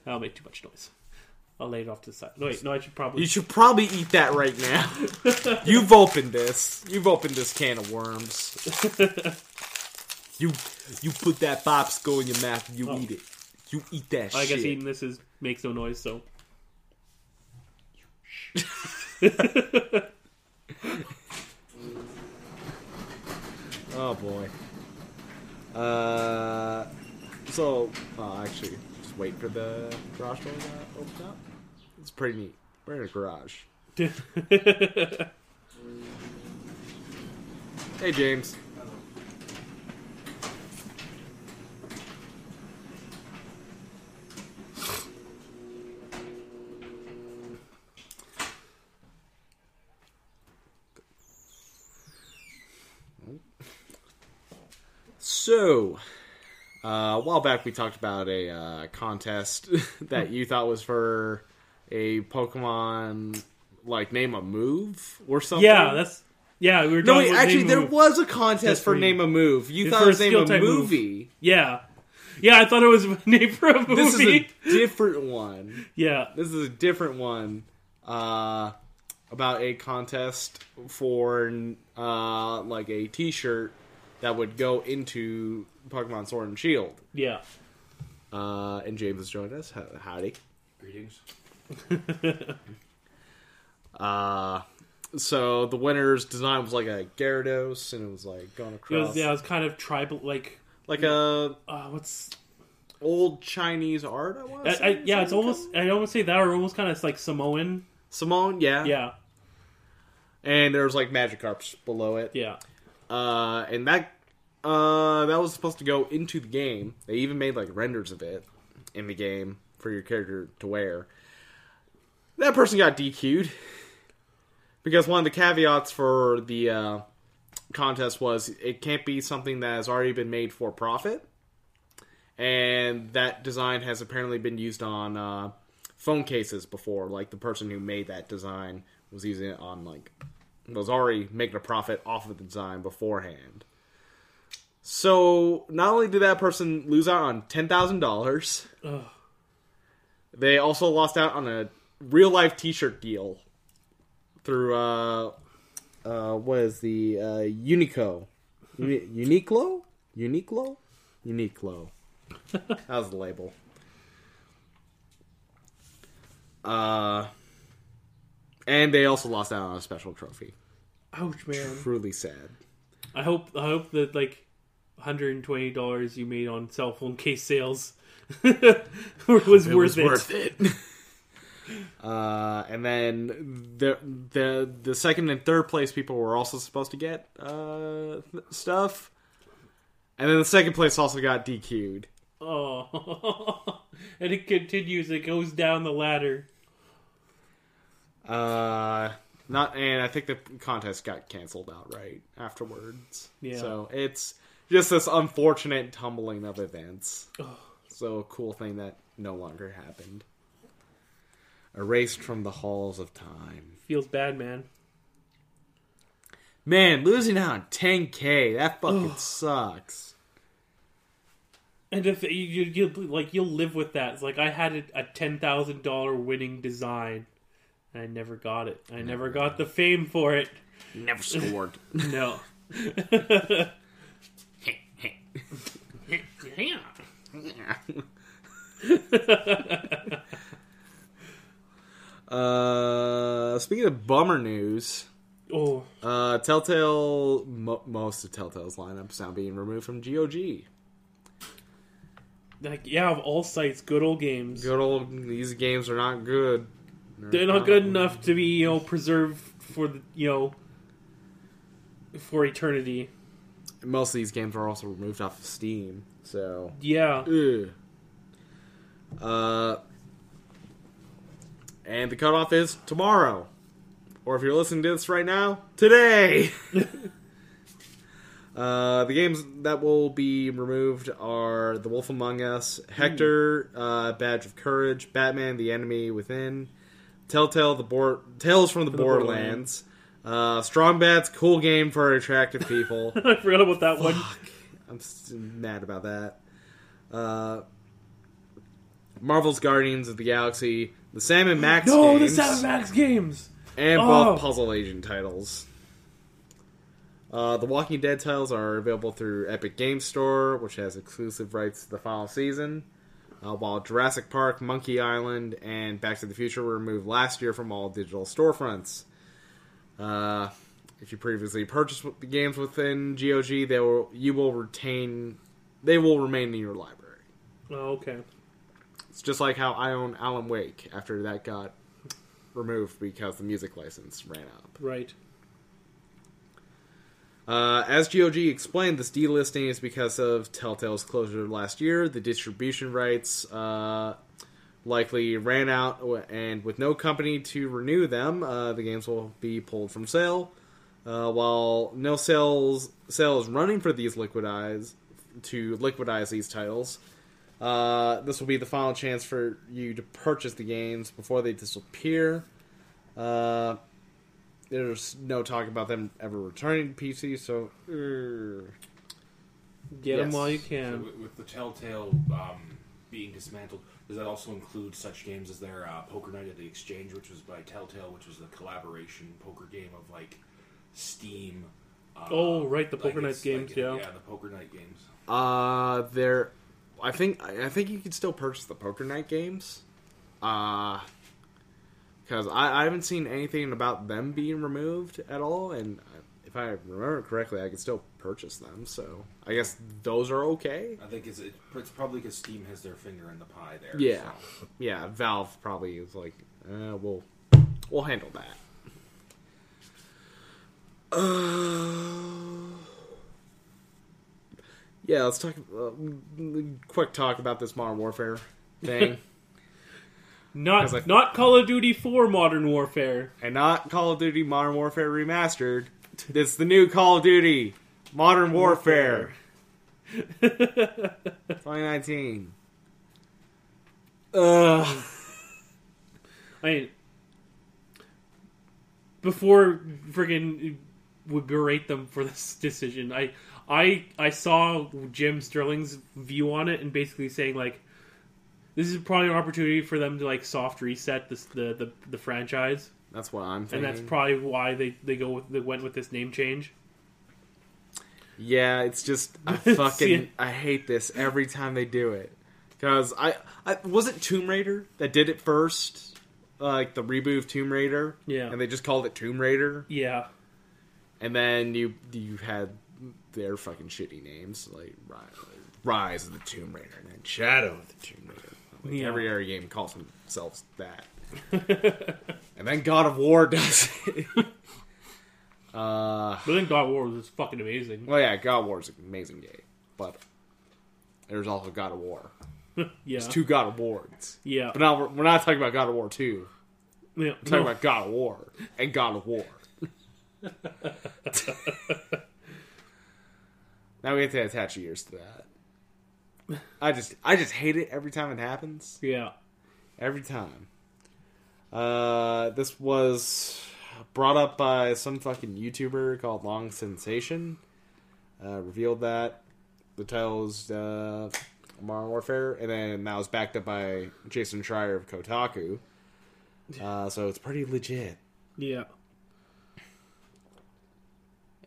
That'll make too much noise. I'll lay it off to the side. No, wait, no, I should probably. You should probably eat that right now. You've opened this. You've opened this can of worms. you you put that popsicle in your mouth and you Oh. eat it. You eat that I shit. guess eating this is makes no noise, so. Oh boy. Uh, so uh, actually, just wait for the garage door to open up. It's pretty neat. We're in a garage. Hey James. So, uh, a while back we talked about a uh, contest that you thought was for a Pokemon, like name a move or something. yeah, that's. Yeah, we were no. Wait, actually, name there move. was a contest That's for for name a move. You It's thought it was name a type move. movie. Yeah. Yeah, I thought it was name for a movie. This is a different one. yeah. This is a different one uh, about a contest for uh, like a T-shirt that would go into Pokemon Sword and Shield. Yeah. Uh, and James has joined us. How- Howdy. Greetings. Uh, so the winner's design was like a Gyarados, and it was like going It across was, yeah, it was kind of tribal, like, like a uh, what's. old Chinese art. I want. I, I, yeah, it's almost. I don't want say that, or almost kind of like Samoan. Simone. Yeah, Yeah. And there was like Magikarps below it. Yeah. Uh, and that uh, that was supposed to go into the game. They even made like renders of it in the game for your character to wear. That person got DQ'd because one of the caveats for the uh, contest was it can't be something that has already been made for profit, and that design has apparently been used on uh, phone cases before. Like the person who made that design was using it on like was already making a profit off of the design beforehand. So not only did that person lose out on ten thousand dollars, they also lost out on a real life T-shirt deal through uh, uh, what is the uh, Unico, Uni- Uniqlo, Uniqlo, Uniqlo. that was the label. Uh, and they also lost out on a special trophy. Ouch, man. Truly sad. I hope. I hope that like, hundred and twenty dollars you made on cell phone case sales was worth it. it. Uh, and then the the the second and third place people were also supposed to get uh, th- stuff, and then the second place also got DQ'd. Oh, and it continues. It goes down the ladder. Uh, not, and I think the contest got canceled outright afterwards. Yeah. So it's just this unfortunate tumbling of events. Ugh. So a cool thing that no longer happened. Erased from the halls of time. Feels bad, man. Man, losing out on 10k, that fucking sucks. And if you, you, you like, you'll live with that. It's like I had a, a ten thousand dollar winning design, and I never got it. I never got the fame for it. Never scored. No. uh, speaking of bummer news, Oh, uh, Telltale, mo- most of Telltale's lineups now being removed from GOG. like yeah, of all sites, good old games. Good old, these games are not good. They're not good enough to be you know preserved for the you know for eternity. Most of these games are also removed off of Steam, so. Yeah. Ugh. Uh, and the cutoff is tomorrow. Or if you're listening to this right now, today! uh, the games that will be removed are The Wolf Among Us, Hector, uh, Badge of Courage, Batman, The Enemy Within, Telltale, The Board, Tales from the, the Borderlands, uh, Strong Bad's cool game for attractive people. I forgot about that one. I'm mad about that. Uh, Marvel's Guardians of the Galaxy, the Sam and Max No, games, the Sam Max games. and Oh. both Puzzle Agent titles. Uh, the Walking Dead titles are available through Epic Game Store, which has exclusive rights to the final season. Uh, while Jurassic Park, Monkey Island, and Back to the Future were removed last year from all digital storefronts. Uh, if you previously purchased the games within GOG, they will you will retain they will remain in your library. Oh, okay. It's just like how I own Alan Wake after that got removed because the music license ran up. Right. Uh, as GOG explained, this delisting is because of Telltale's closure last year. The distribution rights uh, likely ran out, and with no company to renew them, uh, the games will be pulled from sale. Uh, while no sales sales running for these liquidize to liquidize these titles, uh, this will be the final chance for you to purchase the games before they disappear. Uh, there's no talk about them ever returning to PC, so uh, Get them while you So can. with, with the Telltale um, being dismantled, does that also include such games as their uh, Poker Night at the Exchange, which was by Telltale, which was a collaboration poker game of like Steam. Uh, Oh, right, the like Poker Night games, like- yeah. yeah, the Poker Night games. Uh, there. I think I think you can still purchase the Poker Night games. Uh, because I, I haven't seen anything about them being removed at all, and if I remember correctly, I can still purchase them. So I guess those are okay. I think it's it's probably because Steam has their finger in the pie there. Yeah, so. yeah. Valve probably is like, uh, we'll we'll handle that. Uh, yeah, let's talk. Uh, quick talk about this Modern Warfare thing, Not I- not Call of Duty 4 Modern Warfare. and not Call of Duty Modern Warfare Remastered. It's the new Call of Duty Modern Warfare 2019. Ugh. I mean, before friggin' would berate them for this decision, I I I saw Jim Sterling's view on it and basically saying like, this is probably an opportunity for them to like soft reset this the the, the franchise, That's what I'm thinking, and that's probably why they they go with they went with this name change. Yeah, it's just I fucking. I hate this every time they do it. Because I, I was it Tomb Raider that did it first, uh, like the reboot of Tomb Raider. Yeah. and they just called it Tomb Raider, Yeah, and then you you had their fucking shitty names like Rise, of the Tomb Raider and then Shadow of the Tomb Raider. Like Yeah. every every game calls themselves that, and then God of War does it. uh, but then God of War was fucking amazing. well, yeah, God of War is an amazing game, but there's also God of War. Yeah, It's two God of Wars. yeah, But now we're, we're not talking about God of War 2. yeah. We're talking no. about God of War and God of War. Now we have to attach years to that. I just I just hate it every time it happens. yeah. Every time. Uh, this was brought up by some fucking YouTuber called Long Sensation. Uh, revealed that the title is uh, Modern Warfare, and then that was backed up by Jason Schreier of Kotaku. Uh, so it's pretty legit. Yeah.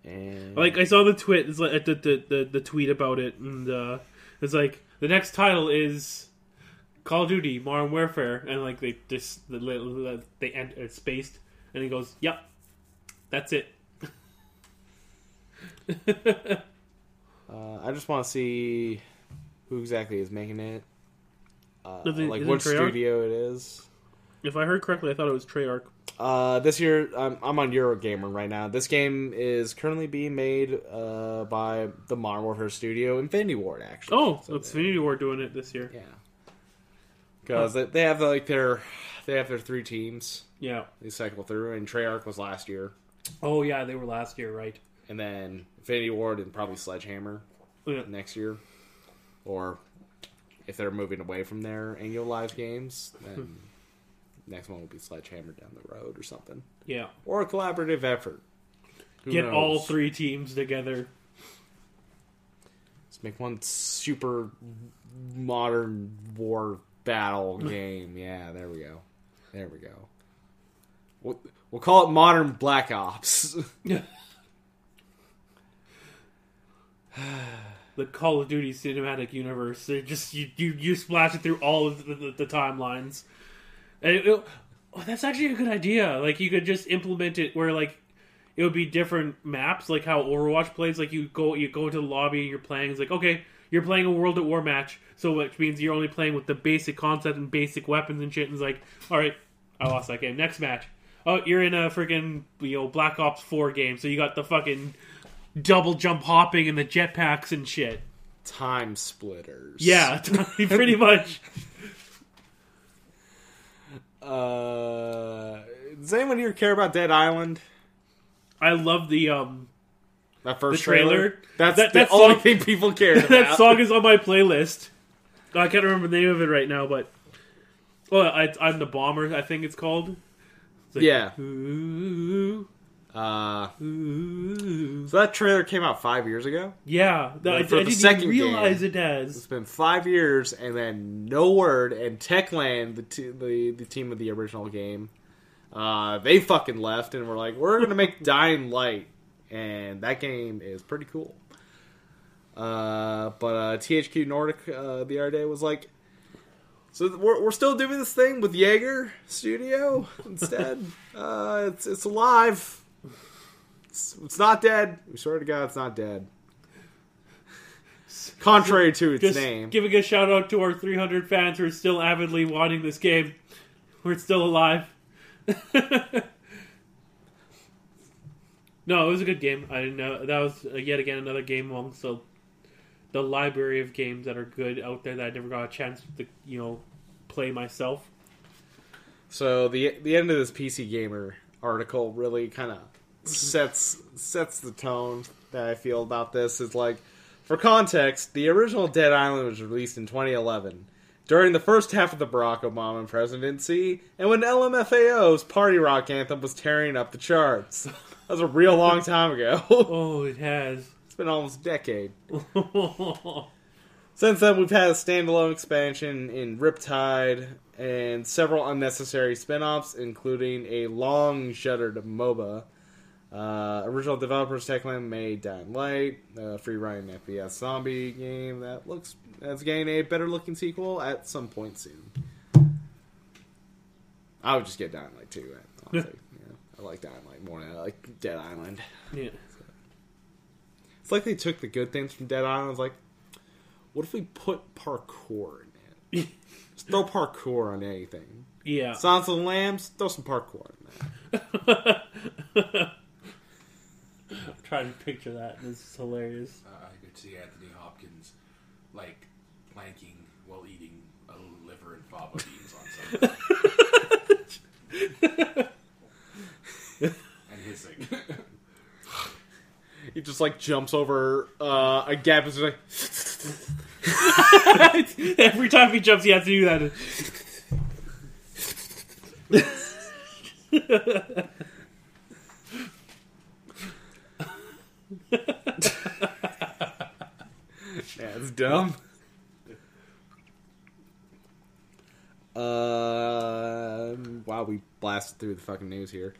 And Like I saw the tweet, it's like the the, the, the tweet about it, and uh, it's like the next title is Call of Duty Modern Warfare, and like they just the, the, they end it's spaced, and he goes, "Yep, that's it." uh, I just want to see who exactly is making it. Uh, like it what studio it is. If I heard correctly, I thought it was Treyarch. Uh, this year, I'm, I'm on Eurogamer right now. This game is currently being made uh, by the Modern Warfare studio, Infinity Ward, actually. Oh, So it's Infinity Ward doing it this year. Yeah, because they, they have like their they have their three teams Yeah. they cycle through, and Treyarch was last year, Oh yeah, they were last year, right? and then Infinity Ward and probably Sledgehammer Yeah. next year, or if they're moving away from their annual live games, then next one will be Sledgehammer down the road or something, Yeah. or a collaborative effort. Who Get all three teams together. Let's make one super modern war battle game. Yeah, there we go. There we go. We'll, we'll call it modern Black Ops. the Call of Duty cinematic universe. Just you you, you splash it through all of the, the, the timelines. And it, it- oh, that's actually a good idea. Like you could just implement it where like it would be different maps, like how Overwatch plays. Like you go you go into the lobby and you're playing. It's like okay, you're playing a World at War match, so which means you're only playing with the basic concept and basic weapons and shit. And it's like, all right, I lost that game. Next match. Oh, you're in a freaking you know Black Ops Four game, so you got the fucking double jump hopping and the jetpacks and shit. Time splitters. Yeah, pretty much. Uh, does anyone here care about Dead Island? I love the um That first The trailer? That's That- the that only song- thing people care about. that song is on my playlist. I can't remember the name of it right now, but oh, I, I'm the bomber. I think it's called. It's like, Yeah. Ooh, Uh, so that trailer came out five years ago. Yeah, the, I, I didn't even realize game. it has. It's been five years, and then no word. And Techland, the t- the the team of the original game, uh, they fucking left, and we're like, we're gonna make Dying Light, and that game is pretty cool. Uh, but uh, THQ Nordic uh, the other day was like, so we're, we're still doing this thing with Yager Studio instead. uh, it's it's alive. It's, it's not dead. We swear to God, it's not dead. Contrary to its Just name. giving a shout out to our 300 fans who are still avidly wanting this game. We're still alive. no, it was a good game. I didn't know that was uh, yet again another game amongst the the library of games that are good out there that I never got a chance to you know play myself. So the the end of this PC Gamer article really kind of sets sets the tone that I feel about this. Is like, for context, the original Dead Island was released in 2011 during the first half of the Barack Obama presidency, and when LMFAO's Party Rock anthem was tearing up the charts. That was a real long time ago. Oh, it has. it's been almost a decade. Since then, we've had a standalone expansion in Riptide and several unnecessary spin offs, including a long shuttered MOBA. Uh, original developers Techland made Dying Light, a free running FPS zombie game that looks that's getting a better looking sequel at some point soon. I would just get Dying Light too. Yeah, I like Dying Light more than I like Dead Island. yeah. It's like they took the good things from Dead Island. It's like, what if we put parkour in it? Just throw parkour on anything. Yeah. Silence of the Lambs, throw some parkour in there. I'm trying to picture that. This is hilarious. Uh, I could see Anthony Hopkins like planking while eating a liver and fava beans on something. and hissing. He just like jumps over uh, a gap and is like, Every time he jumps, he has to do that. yeah, it's dumb. Uh, wow, we blasted through the fucking news here.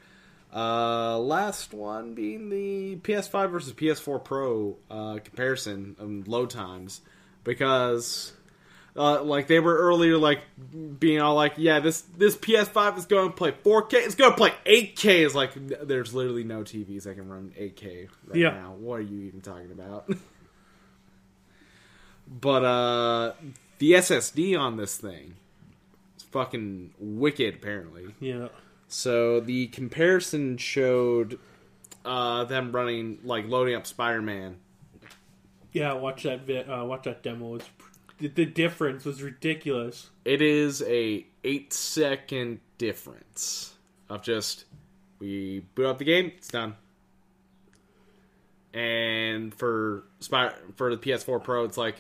Uh, last one being the PS5 versus PS4 Pro uh, comparison of load times because, uh, like they were earlier, like being all like, yeah, this this PS5 is going to play 4K, it's going to play 8K. Is like there's literally no TVs that can run 8K right Yeah. now. What are you even talking about? but uh, the SSD on this thing is fucking wicked. Apparently, Yeah. so the comparison showed uh, them running like loading up Spider-Man. Yeah, watch that. Vi- uh, watch that demo. It's the, the difference was ridiculous. It is a eight second difference of just we boot up the game, it's done. And for Spy- for the PS4 Pro, it's like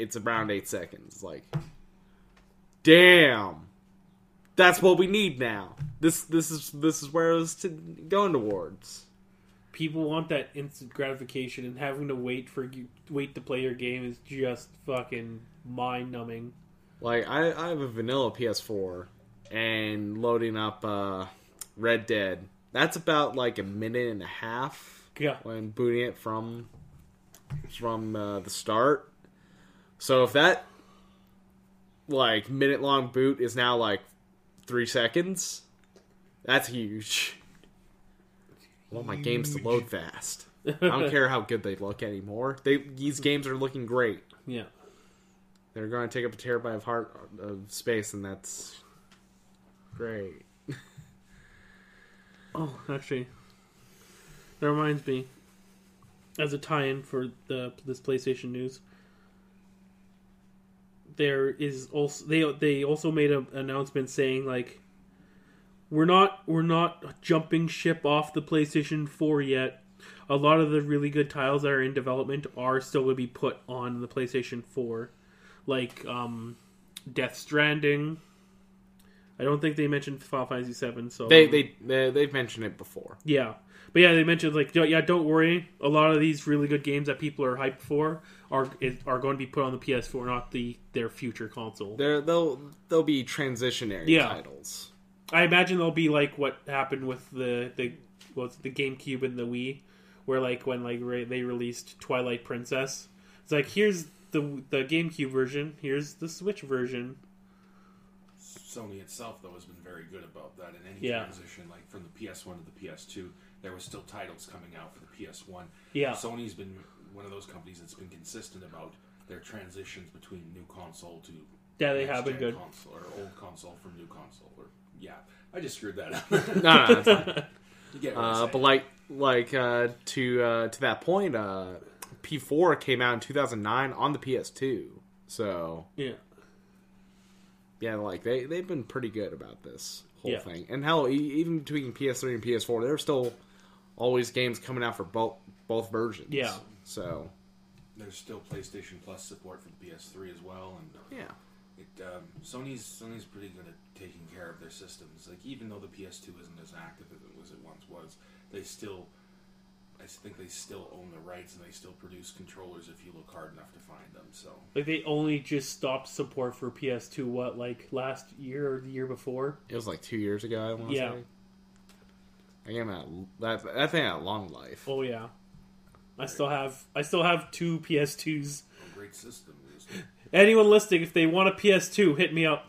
it's, around eight seconds. Like, damn, that's what we need now. This this is this is where it's to, going towards. People want that instant gratification, and having to wait for you- wait to play your game is just fucking mind numbing. Like I, I have a vanilla PS4 and loading up uh, Red Dead. That's about like a minute and a half Yeah. when booting it from from uh, the start. So if that like minute long boot is now like three seconds, that's huge. I want my games to load fast. I don't care how good they look anymore. They these games are looking great. Yeah. They're going to take up a terabyte of heart of space, and that's great. Oh, actually, that reminds me. As a tie-in for the this PlayStation news, there is also they they also made an announcement saying like, we're not we're not jumping ship off the PlayStation Four yet. A lot of the really good titles that are in development are still going to be put on the PlayStation Four, like um, Death Stranding. I don't think they mentioned Final Fantasy Seven, so They they, they they've mentioned it before. yeah, but yeah, they mentioned like don't- yeah, don't worry. A lot of these really good games that people are hyped for are are going to be put on the PS4, not the their future console. They're, they'll they'll be transitionary Yeah. titles. I imagine they'll be like what happened with the the what's the GameCube and the Wii, where like when like re- they released Twilight Princess, it's like here's the the GameCube version, here's the Switch version. Sony itself, though, has been very good about that in any Yeah. transition. Like from the PS1 to the PS2, there was still titles coming out for the PS1. Yeah, Sony's been one of those companies that's been consistent about their transitions between new console to yeah, they have next-gen been good. console or old console from new console. Or yeah, I just screwed that up. No, no, it's fine. you get what uh, but like like uh, to uh, to that point, uh, P4 came out in 2009 on the PS2. So Yeah, yeah, like they they've been pretty good about this whole Yeah. thing. And hell, e- even between PS3 and PS4, they're still always games coming out for both both versions. Yeah. So there's still PlayStation Plus support for the PS3 as well, and yeah. It, um, Sony's Sony's pretty good at taking care of their systems. Like even though the PS2 isn't as active as it, as it once was, they still, I think they still own the rights and they still produce controllers if you look hard enough to find them. So like they only just stopped support for PS2 what like last year or the year before. It was like two years ago. I want to Yeah. say. Again, that that that thing had a long life. Oh yeah, I still have I still have two PS2s. a great system. Anyone listening, if they want a PS2, hit me up.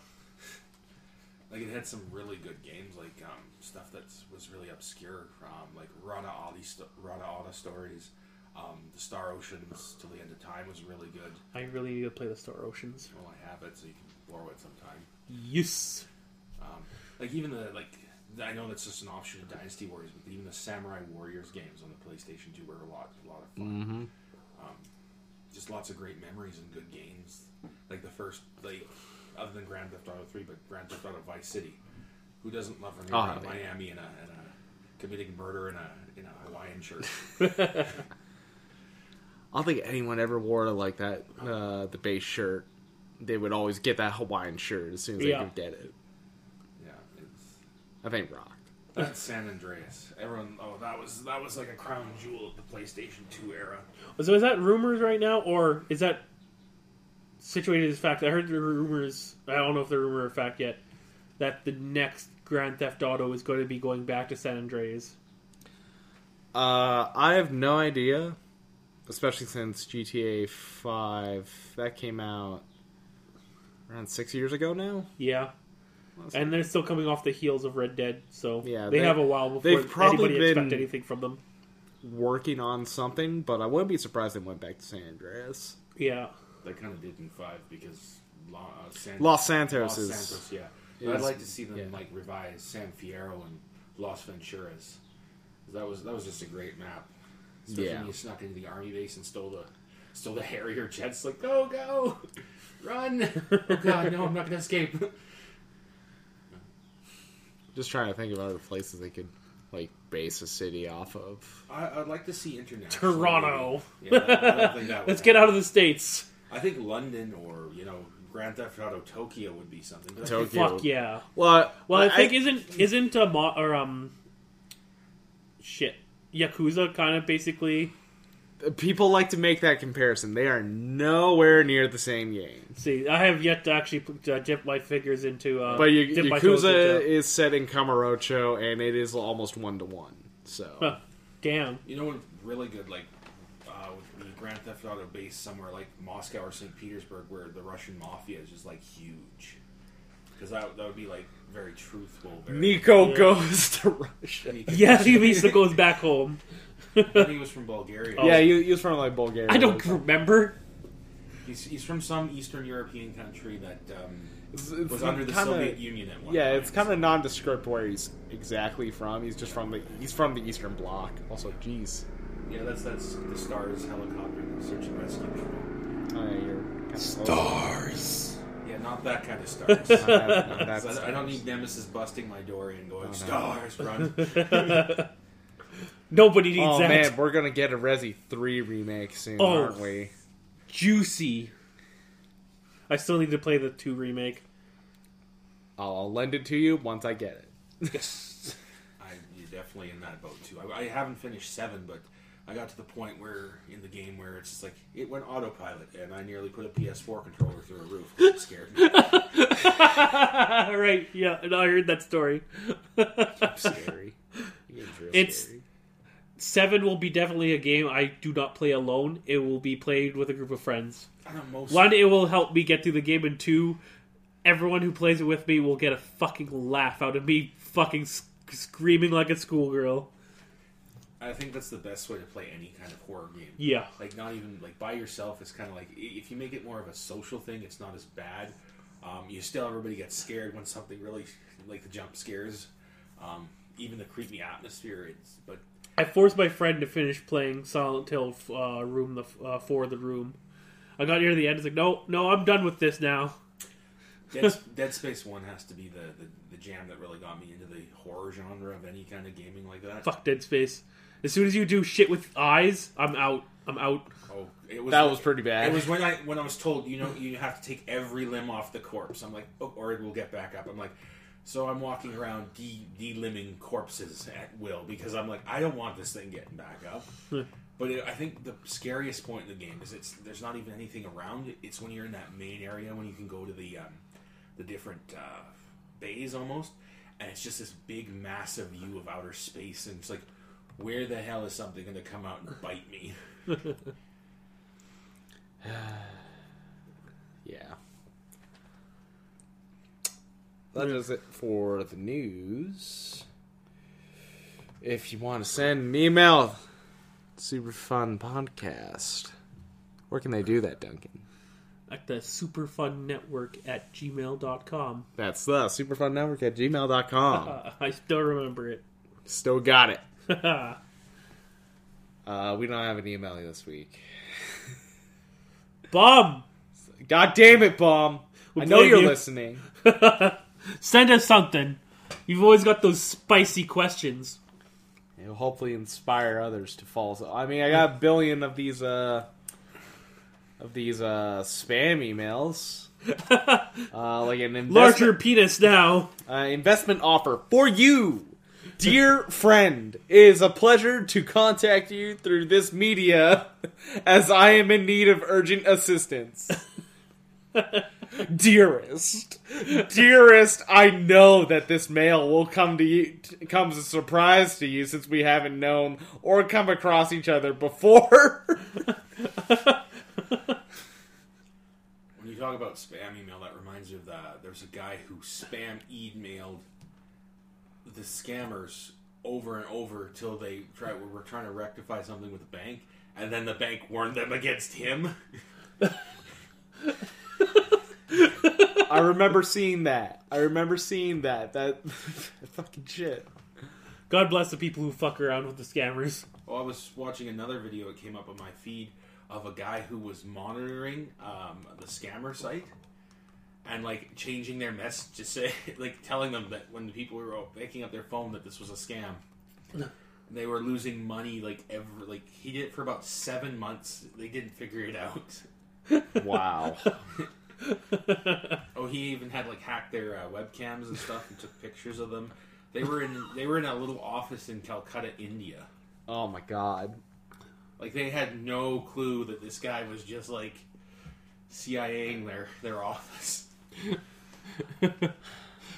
like it had some really good games, like um, stuff that was really obscure, um, like Radiata, st- Radiata Stories. Um, the Star Oceans till the end of time was really good. I really need to play the Star Oceans. Well, I have it, so you can borrow it sometime. Yes. Um, like even the like, I know that's just an offshoot of Dynasty Warriors, but even the Samurai Warriors games on the PlayStation Two were a lot, a lot of fun. Mm-hmm. Um, just lots of great memories and good games. Like the first, like other than Grand Theft Auto Three, but Grand Theft Auto Vice City. Who doesn't love running Oh, around yeah. Miami in a, in a committing murder in a in a Hawaiian shirt? I don't think anyone ever wore like that uh, the base shirt. They would always get that Hawaiian shirt as soon as Yeah. they could get it. Yeah, it's I think rocked. that's San Andreas. Everyone, oh, that was that was like a crown jewel of the PlayStation Two era. So is that rumors right now, or is that situated as fact? I heard the rumors. I don't know if the rumor or fact yet that the next Grand Theft Auto is going to be going back to San Andreas. Uh, I have no idea, especially since GTA Five that came out around six years ago now. Yeah. And they're still coming off the heels of Red Dead, so Yeah, they, they- have a while before they've probably anybody expect been- anything from them. working on something, but I wouldn't be surprised they went back to San Andreas. Yeah, They kind of did in five because La, uh, San, Los Santos Los is Santos, yeah. But I'd like to see them yeah. like revise San Fierro and Los Venturas. That was that was just a great map. Especially Yeah. when you snuck into the army base and stole the stole the Harrier jets. Like go go, run! oh god, no, I'm not gonna escape. Just trying to think of other places they could like base a city off of. I, I'd like to see international. Toronto. Yeah, I don't think that would Let's get happen. out of the states. I think London or you know Grand Theft Auto Tokyo would be something. But Tokyo. Fuck yeah. Well, Well, I think isn't isn't a mo- or um shit Yakuza kind of basically people like to make that comparison. They are nowhere near the same game. See, I have yet to actually put, uh, dip my fingers into. Uh, But y- dip my toes Yakuza is set in Kamurocho, and it is almost one to one. So Huh. Damn. You know what? Really good, like uh, would be Grand Theft Auto based somewhere like Moscow or St. Petersburg, where the Russian mafia is just like huge. Because that, that would be like very truthful. Very, Niko Yeah. goes to Russia. Yeah, he means to goes back home. I think he was from Bulgaria. Oh. Yeah, he, he was from like Bulgaria. I don't remember. He's, he's from some Eastern European country that um, It's, it's was under the kinda- Soviet Union at one Yeah, time. it's kind of nondescript where he's exactly from. He's just from the he's from the Eastern Bloc. Also, jeez, Yeah, that's that's the Stars helicopter search and rescue people. oh, yeah, you're kind of Stars. Yeah, not that kind of stars. Not that- not that So I, I don't stars. need Nemesis busting my door in going, no. Stars, run. Nobody oh, needs Oh that. man, we're gonna get a Resi three remake soon, Oh. aren't we? Juicy. I still need to play the two remake. I'll, I'll lend it to you once I get it. Yes. I, you're definitely in that boat too. I, I haven't finished seven, but I got to the point where in the game where it's just like it went autopilot, and I nearly put a PS4 controller through a roof. It scared me. right, yeah, and I heard that story. Scary. It's real It's- scary. Seven will be definitely a game I do not play alone. It will be played with a group of friends. I don't know, most One, it will help me get through the game, and two, everyone who plays it with me will get a fucking laugh out of me fucking sc- screaming like a schoolgirl. I think that's the best way to play any kind of horror game. Yeah. Like not even like by yourself. It's kind of like if you make it more of a social thing, it's not as bad. Um, you still everybody gets scared when something really like the jump scares. Um, even the creepy atmosphere. It's but I forced my friend to finish playing Silent Hill uh, Room the uh, for the room. I got near the end. It's like, no, no, I'm done with this now. Dead, Dead Space One has to be the, the the jam that really got me into the horror genre of any kind of gaming like that. Fuck Dead Space. As soon as you do shit with eyes, I'm out. I'm out. Oh, it was That was pretty bad. It was when I when I was told you know you have to take every limb off the corpse. I'm like, oh, or it will get back up. I'm like, so I'm walking around de de-limbing corpses at will because I'm like, I don't want this thing getting back up. but it, I think the scariest point in the game is it's there's not even anything around. It's when you're in that main area when you can go to the um, the different uh, bays almost, and it's just this big massive view of outer space, and it's like, where the hell is something going to come out and bite me? Yeah. That is it for the news. If you want to send me email, super fun podcast. Where can they do that, Duncan? At the Superfun Network at gmail.com. That's the superfunnetwork at gmail.com. I still remember it. Still got it. Uh, we don't have an email this week. Bomb! God damn it, Bomb. We'll I know you're you. listening. Send us something. You've always got those spicy questions. It'll hopefully inspire others to fall. So, I mean, I got a billion of these uh of these uh spam emails. uh, like an investment, Larger penis now. uh, investment offer for you, dear friend. It is a pleasure to contact you through this media, as I am in need of urgent assistance. Dearest, dearest, I know that this mail will come to you, t- come as a surprise to you since we haven't known or come across each other before. When you talk about spam email, that reminds me of the there's a guy who spam emailed the scammers over and over till they try were trying to rectify something with the bank, and then the bank warned them against him. I remember seeing that. I remember seeing that. That fucking shit. God bless the people who fuck around with the scammers. Well, I was watching another video that came up on my feed of a guy who was monitoring um, the scammer site and like changing their message to say, like telling them that when the people were picking up their phone that this was a scam. They were losing money like every like he did it for about seven months. They didn't figure it out. Wow. Oh, he even had like hacked their uh, webcams and stuff and took pictures of them. They were in they were in a little office in Calcutta, India. Oh my god. Like they had no clue that this guy was just like CIAing their their office.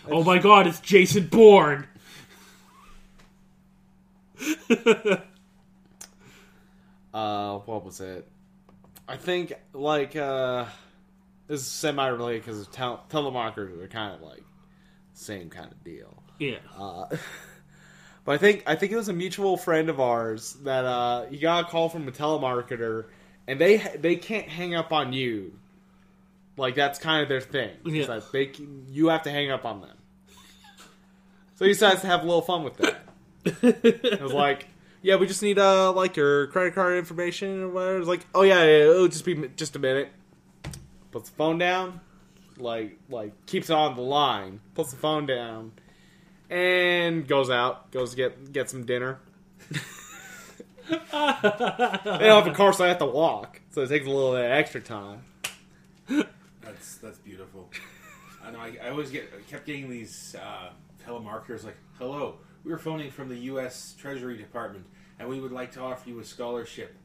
Oh my god, it's Jason Bourne. uh, what was it? I think like uh, this is semi related because tel- telemarketers are kind of like same kind of deal. Yeah. Uh, but I think I think it was a mutual friend of ours that uh, he got a call from a telemarketer, and they they can't hang up on you. Like that's kind of their thing. Yeah. they can- you have to hang up on them. So he decides to have a little fun with that. It was like, yeah, we just need uh like your credit card information or whatever. It's like, oh yeah, yeah, it'll just be just a minute. Puts the phone down, like like keeps on the line. Puts the phone down, and goes out. Goes to get get some dinner. they don't have a car, so I have to walk. So it takes a little bit of extra time. That's that's beautiful. I know. I, I always get I kept getting these uh, telemarketers like, "Hello, we were phoning from the U.S. Treasury Department, and we would like to offer you a scholarship."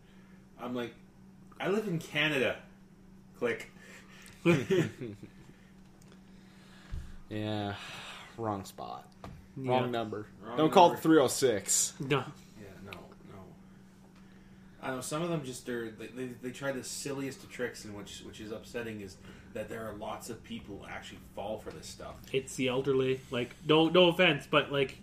I'm like, "I live in Canada." Click. Yeah, wrong spot, Yeah. wrong number. Wrong don't call number. it three hundred six. No. Yeah, no, no. I know some of them just are. They, they, they try the silliest of tricks, and which which is upsetting is that there are lots of people who actually fall for this stuff. It's the elderly. Like, no, no offense, but like,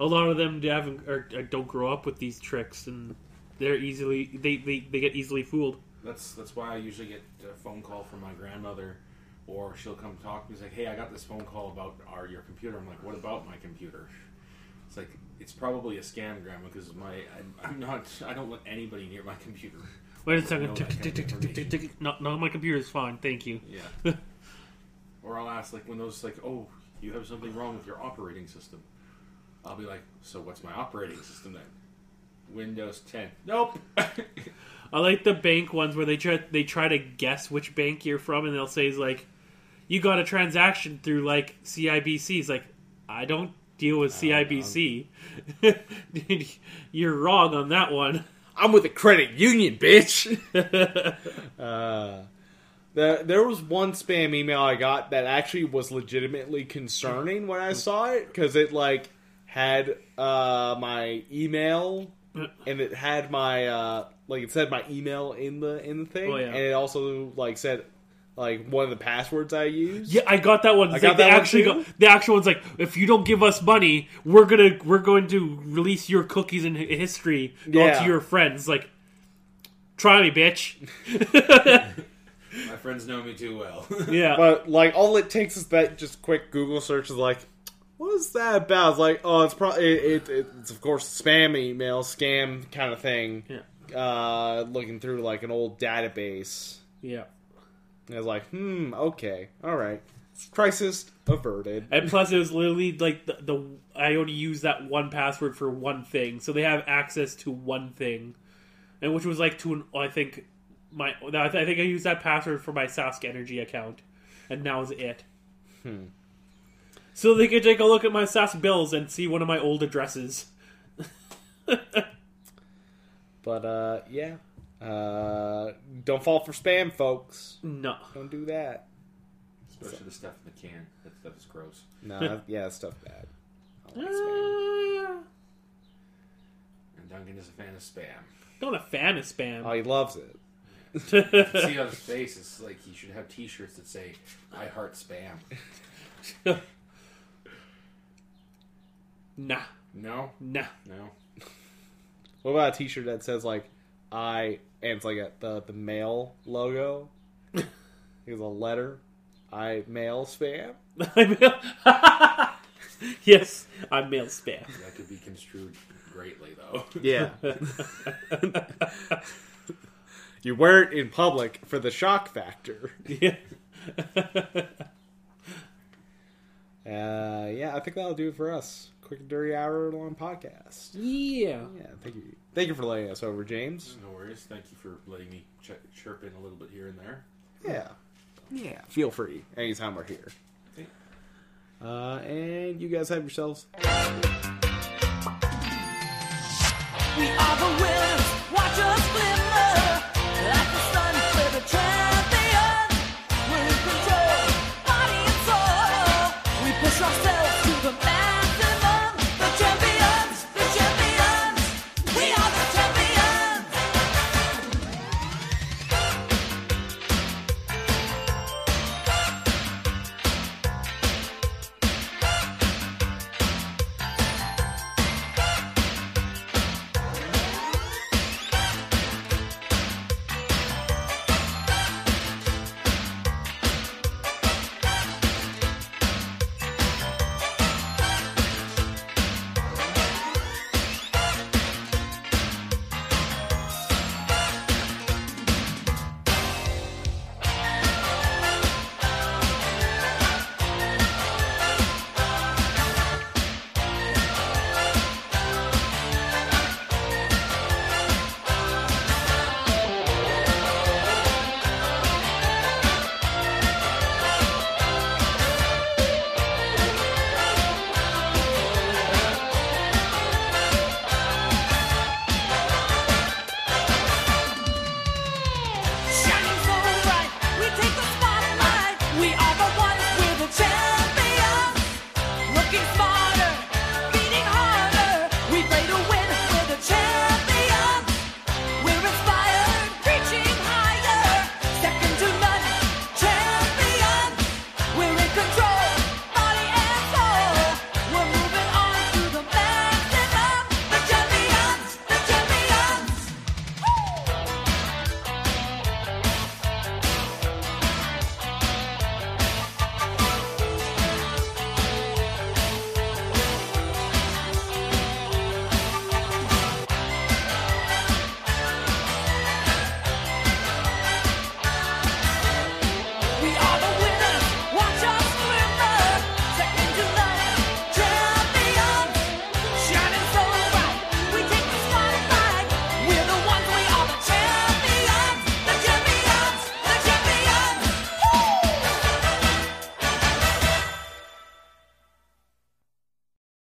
a lot of them haven't or, or don't grow up with these tricks, and they're easily they, they, they get easily fooled. That's that's why I usually get a phone call from my grandmother, or she'll come talk to me. She's like, "Hey, I got this phone call about our your computer." I'm like, "What about my computer?" It's like it's probably a scam, grandma, because my I, I'm not. I don't want anybody near my computer. Wait a second. No, no, my computer's fine. Thank you. Yeah. or I'll ask like when those like, "Oh, you have something wrong with your operating system." I'll be like, "So what's my operating system then?" Windows 10. Nope. I like the bank ones where they try they try to guess which bank you're from, and they'll say like, "You got a transaction through like CIBC." It's like, I don't deal with CIBC. you're wrong on that one. I'm with the credit union, bitch. uh, there, there was one spam email I got that actually was legitimately concerning when I saw it because it like had uh, my email and it had my uh, like it said my email in the in the thing, Oh, yeah. and it also like said like one of the passwords I used. Yeah, I got that one. I It's got they that one actually too? go, the actual one's like, if you don't give us money, we're gonna we're going to release your cookies and history Yeah. to your friends. Like, try me, bitch. my friends know me too well. Yeah, But like all it takes is that just quick Google search is like, what is that about? It's like, oh, it's probably it, it, it's of course spam email, scam kind of thing. Yeah. Uh, looking through like an old database, yeah. and I was like, hmm, okay, all right, crisis averted. And plus, it was literally like the, the I only use that one password for one thing, so they have access to one thing, and which was like to an I think my I think I used that password for my Sask Energy account, and now is it. Hmm. So they could take a look at my Sask bills and see one of my old addresses. But uh, yeah, uh, don't fall for spam, folks. No, Don't do that. Especially the stuff in the can. That stuff is gross. No, that- yeah, that stuff bad. I like spam. Uh, And Duncan is a fan of spam. not a fan of spam. Oh, he loves it. See on his face, it's like he should have T-shirts that say "I heart spam." nah, No, nah. no. What about a T-shirt that says like "I" and it's like a, the the mail logo? Here's a letter. I mail spam. Yes, I'm mail spam. That could be construed greatly, though. Yeah. you wear it in public for the shock factor. Yeah. Uh, yeah, I think that'll do it for us. Quick and dirty hour long podcast. yeah. Yeah, thank you. Thank you for letting us over, James. No worries. Thank you for letting me ch- chirp in a little bit here and there. Yeah. Yeah, feel free anytime we're here. Okay. Uh, and you guys have yourselves We are the winners. Watch just glimmer.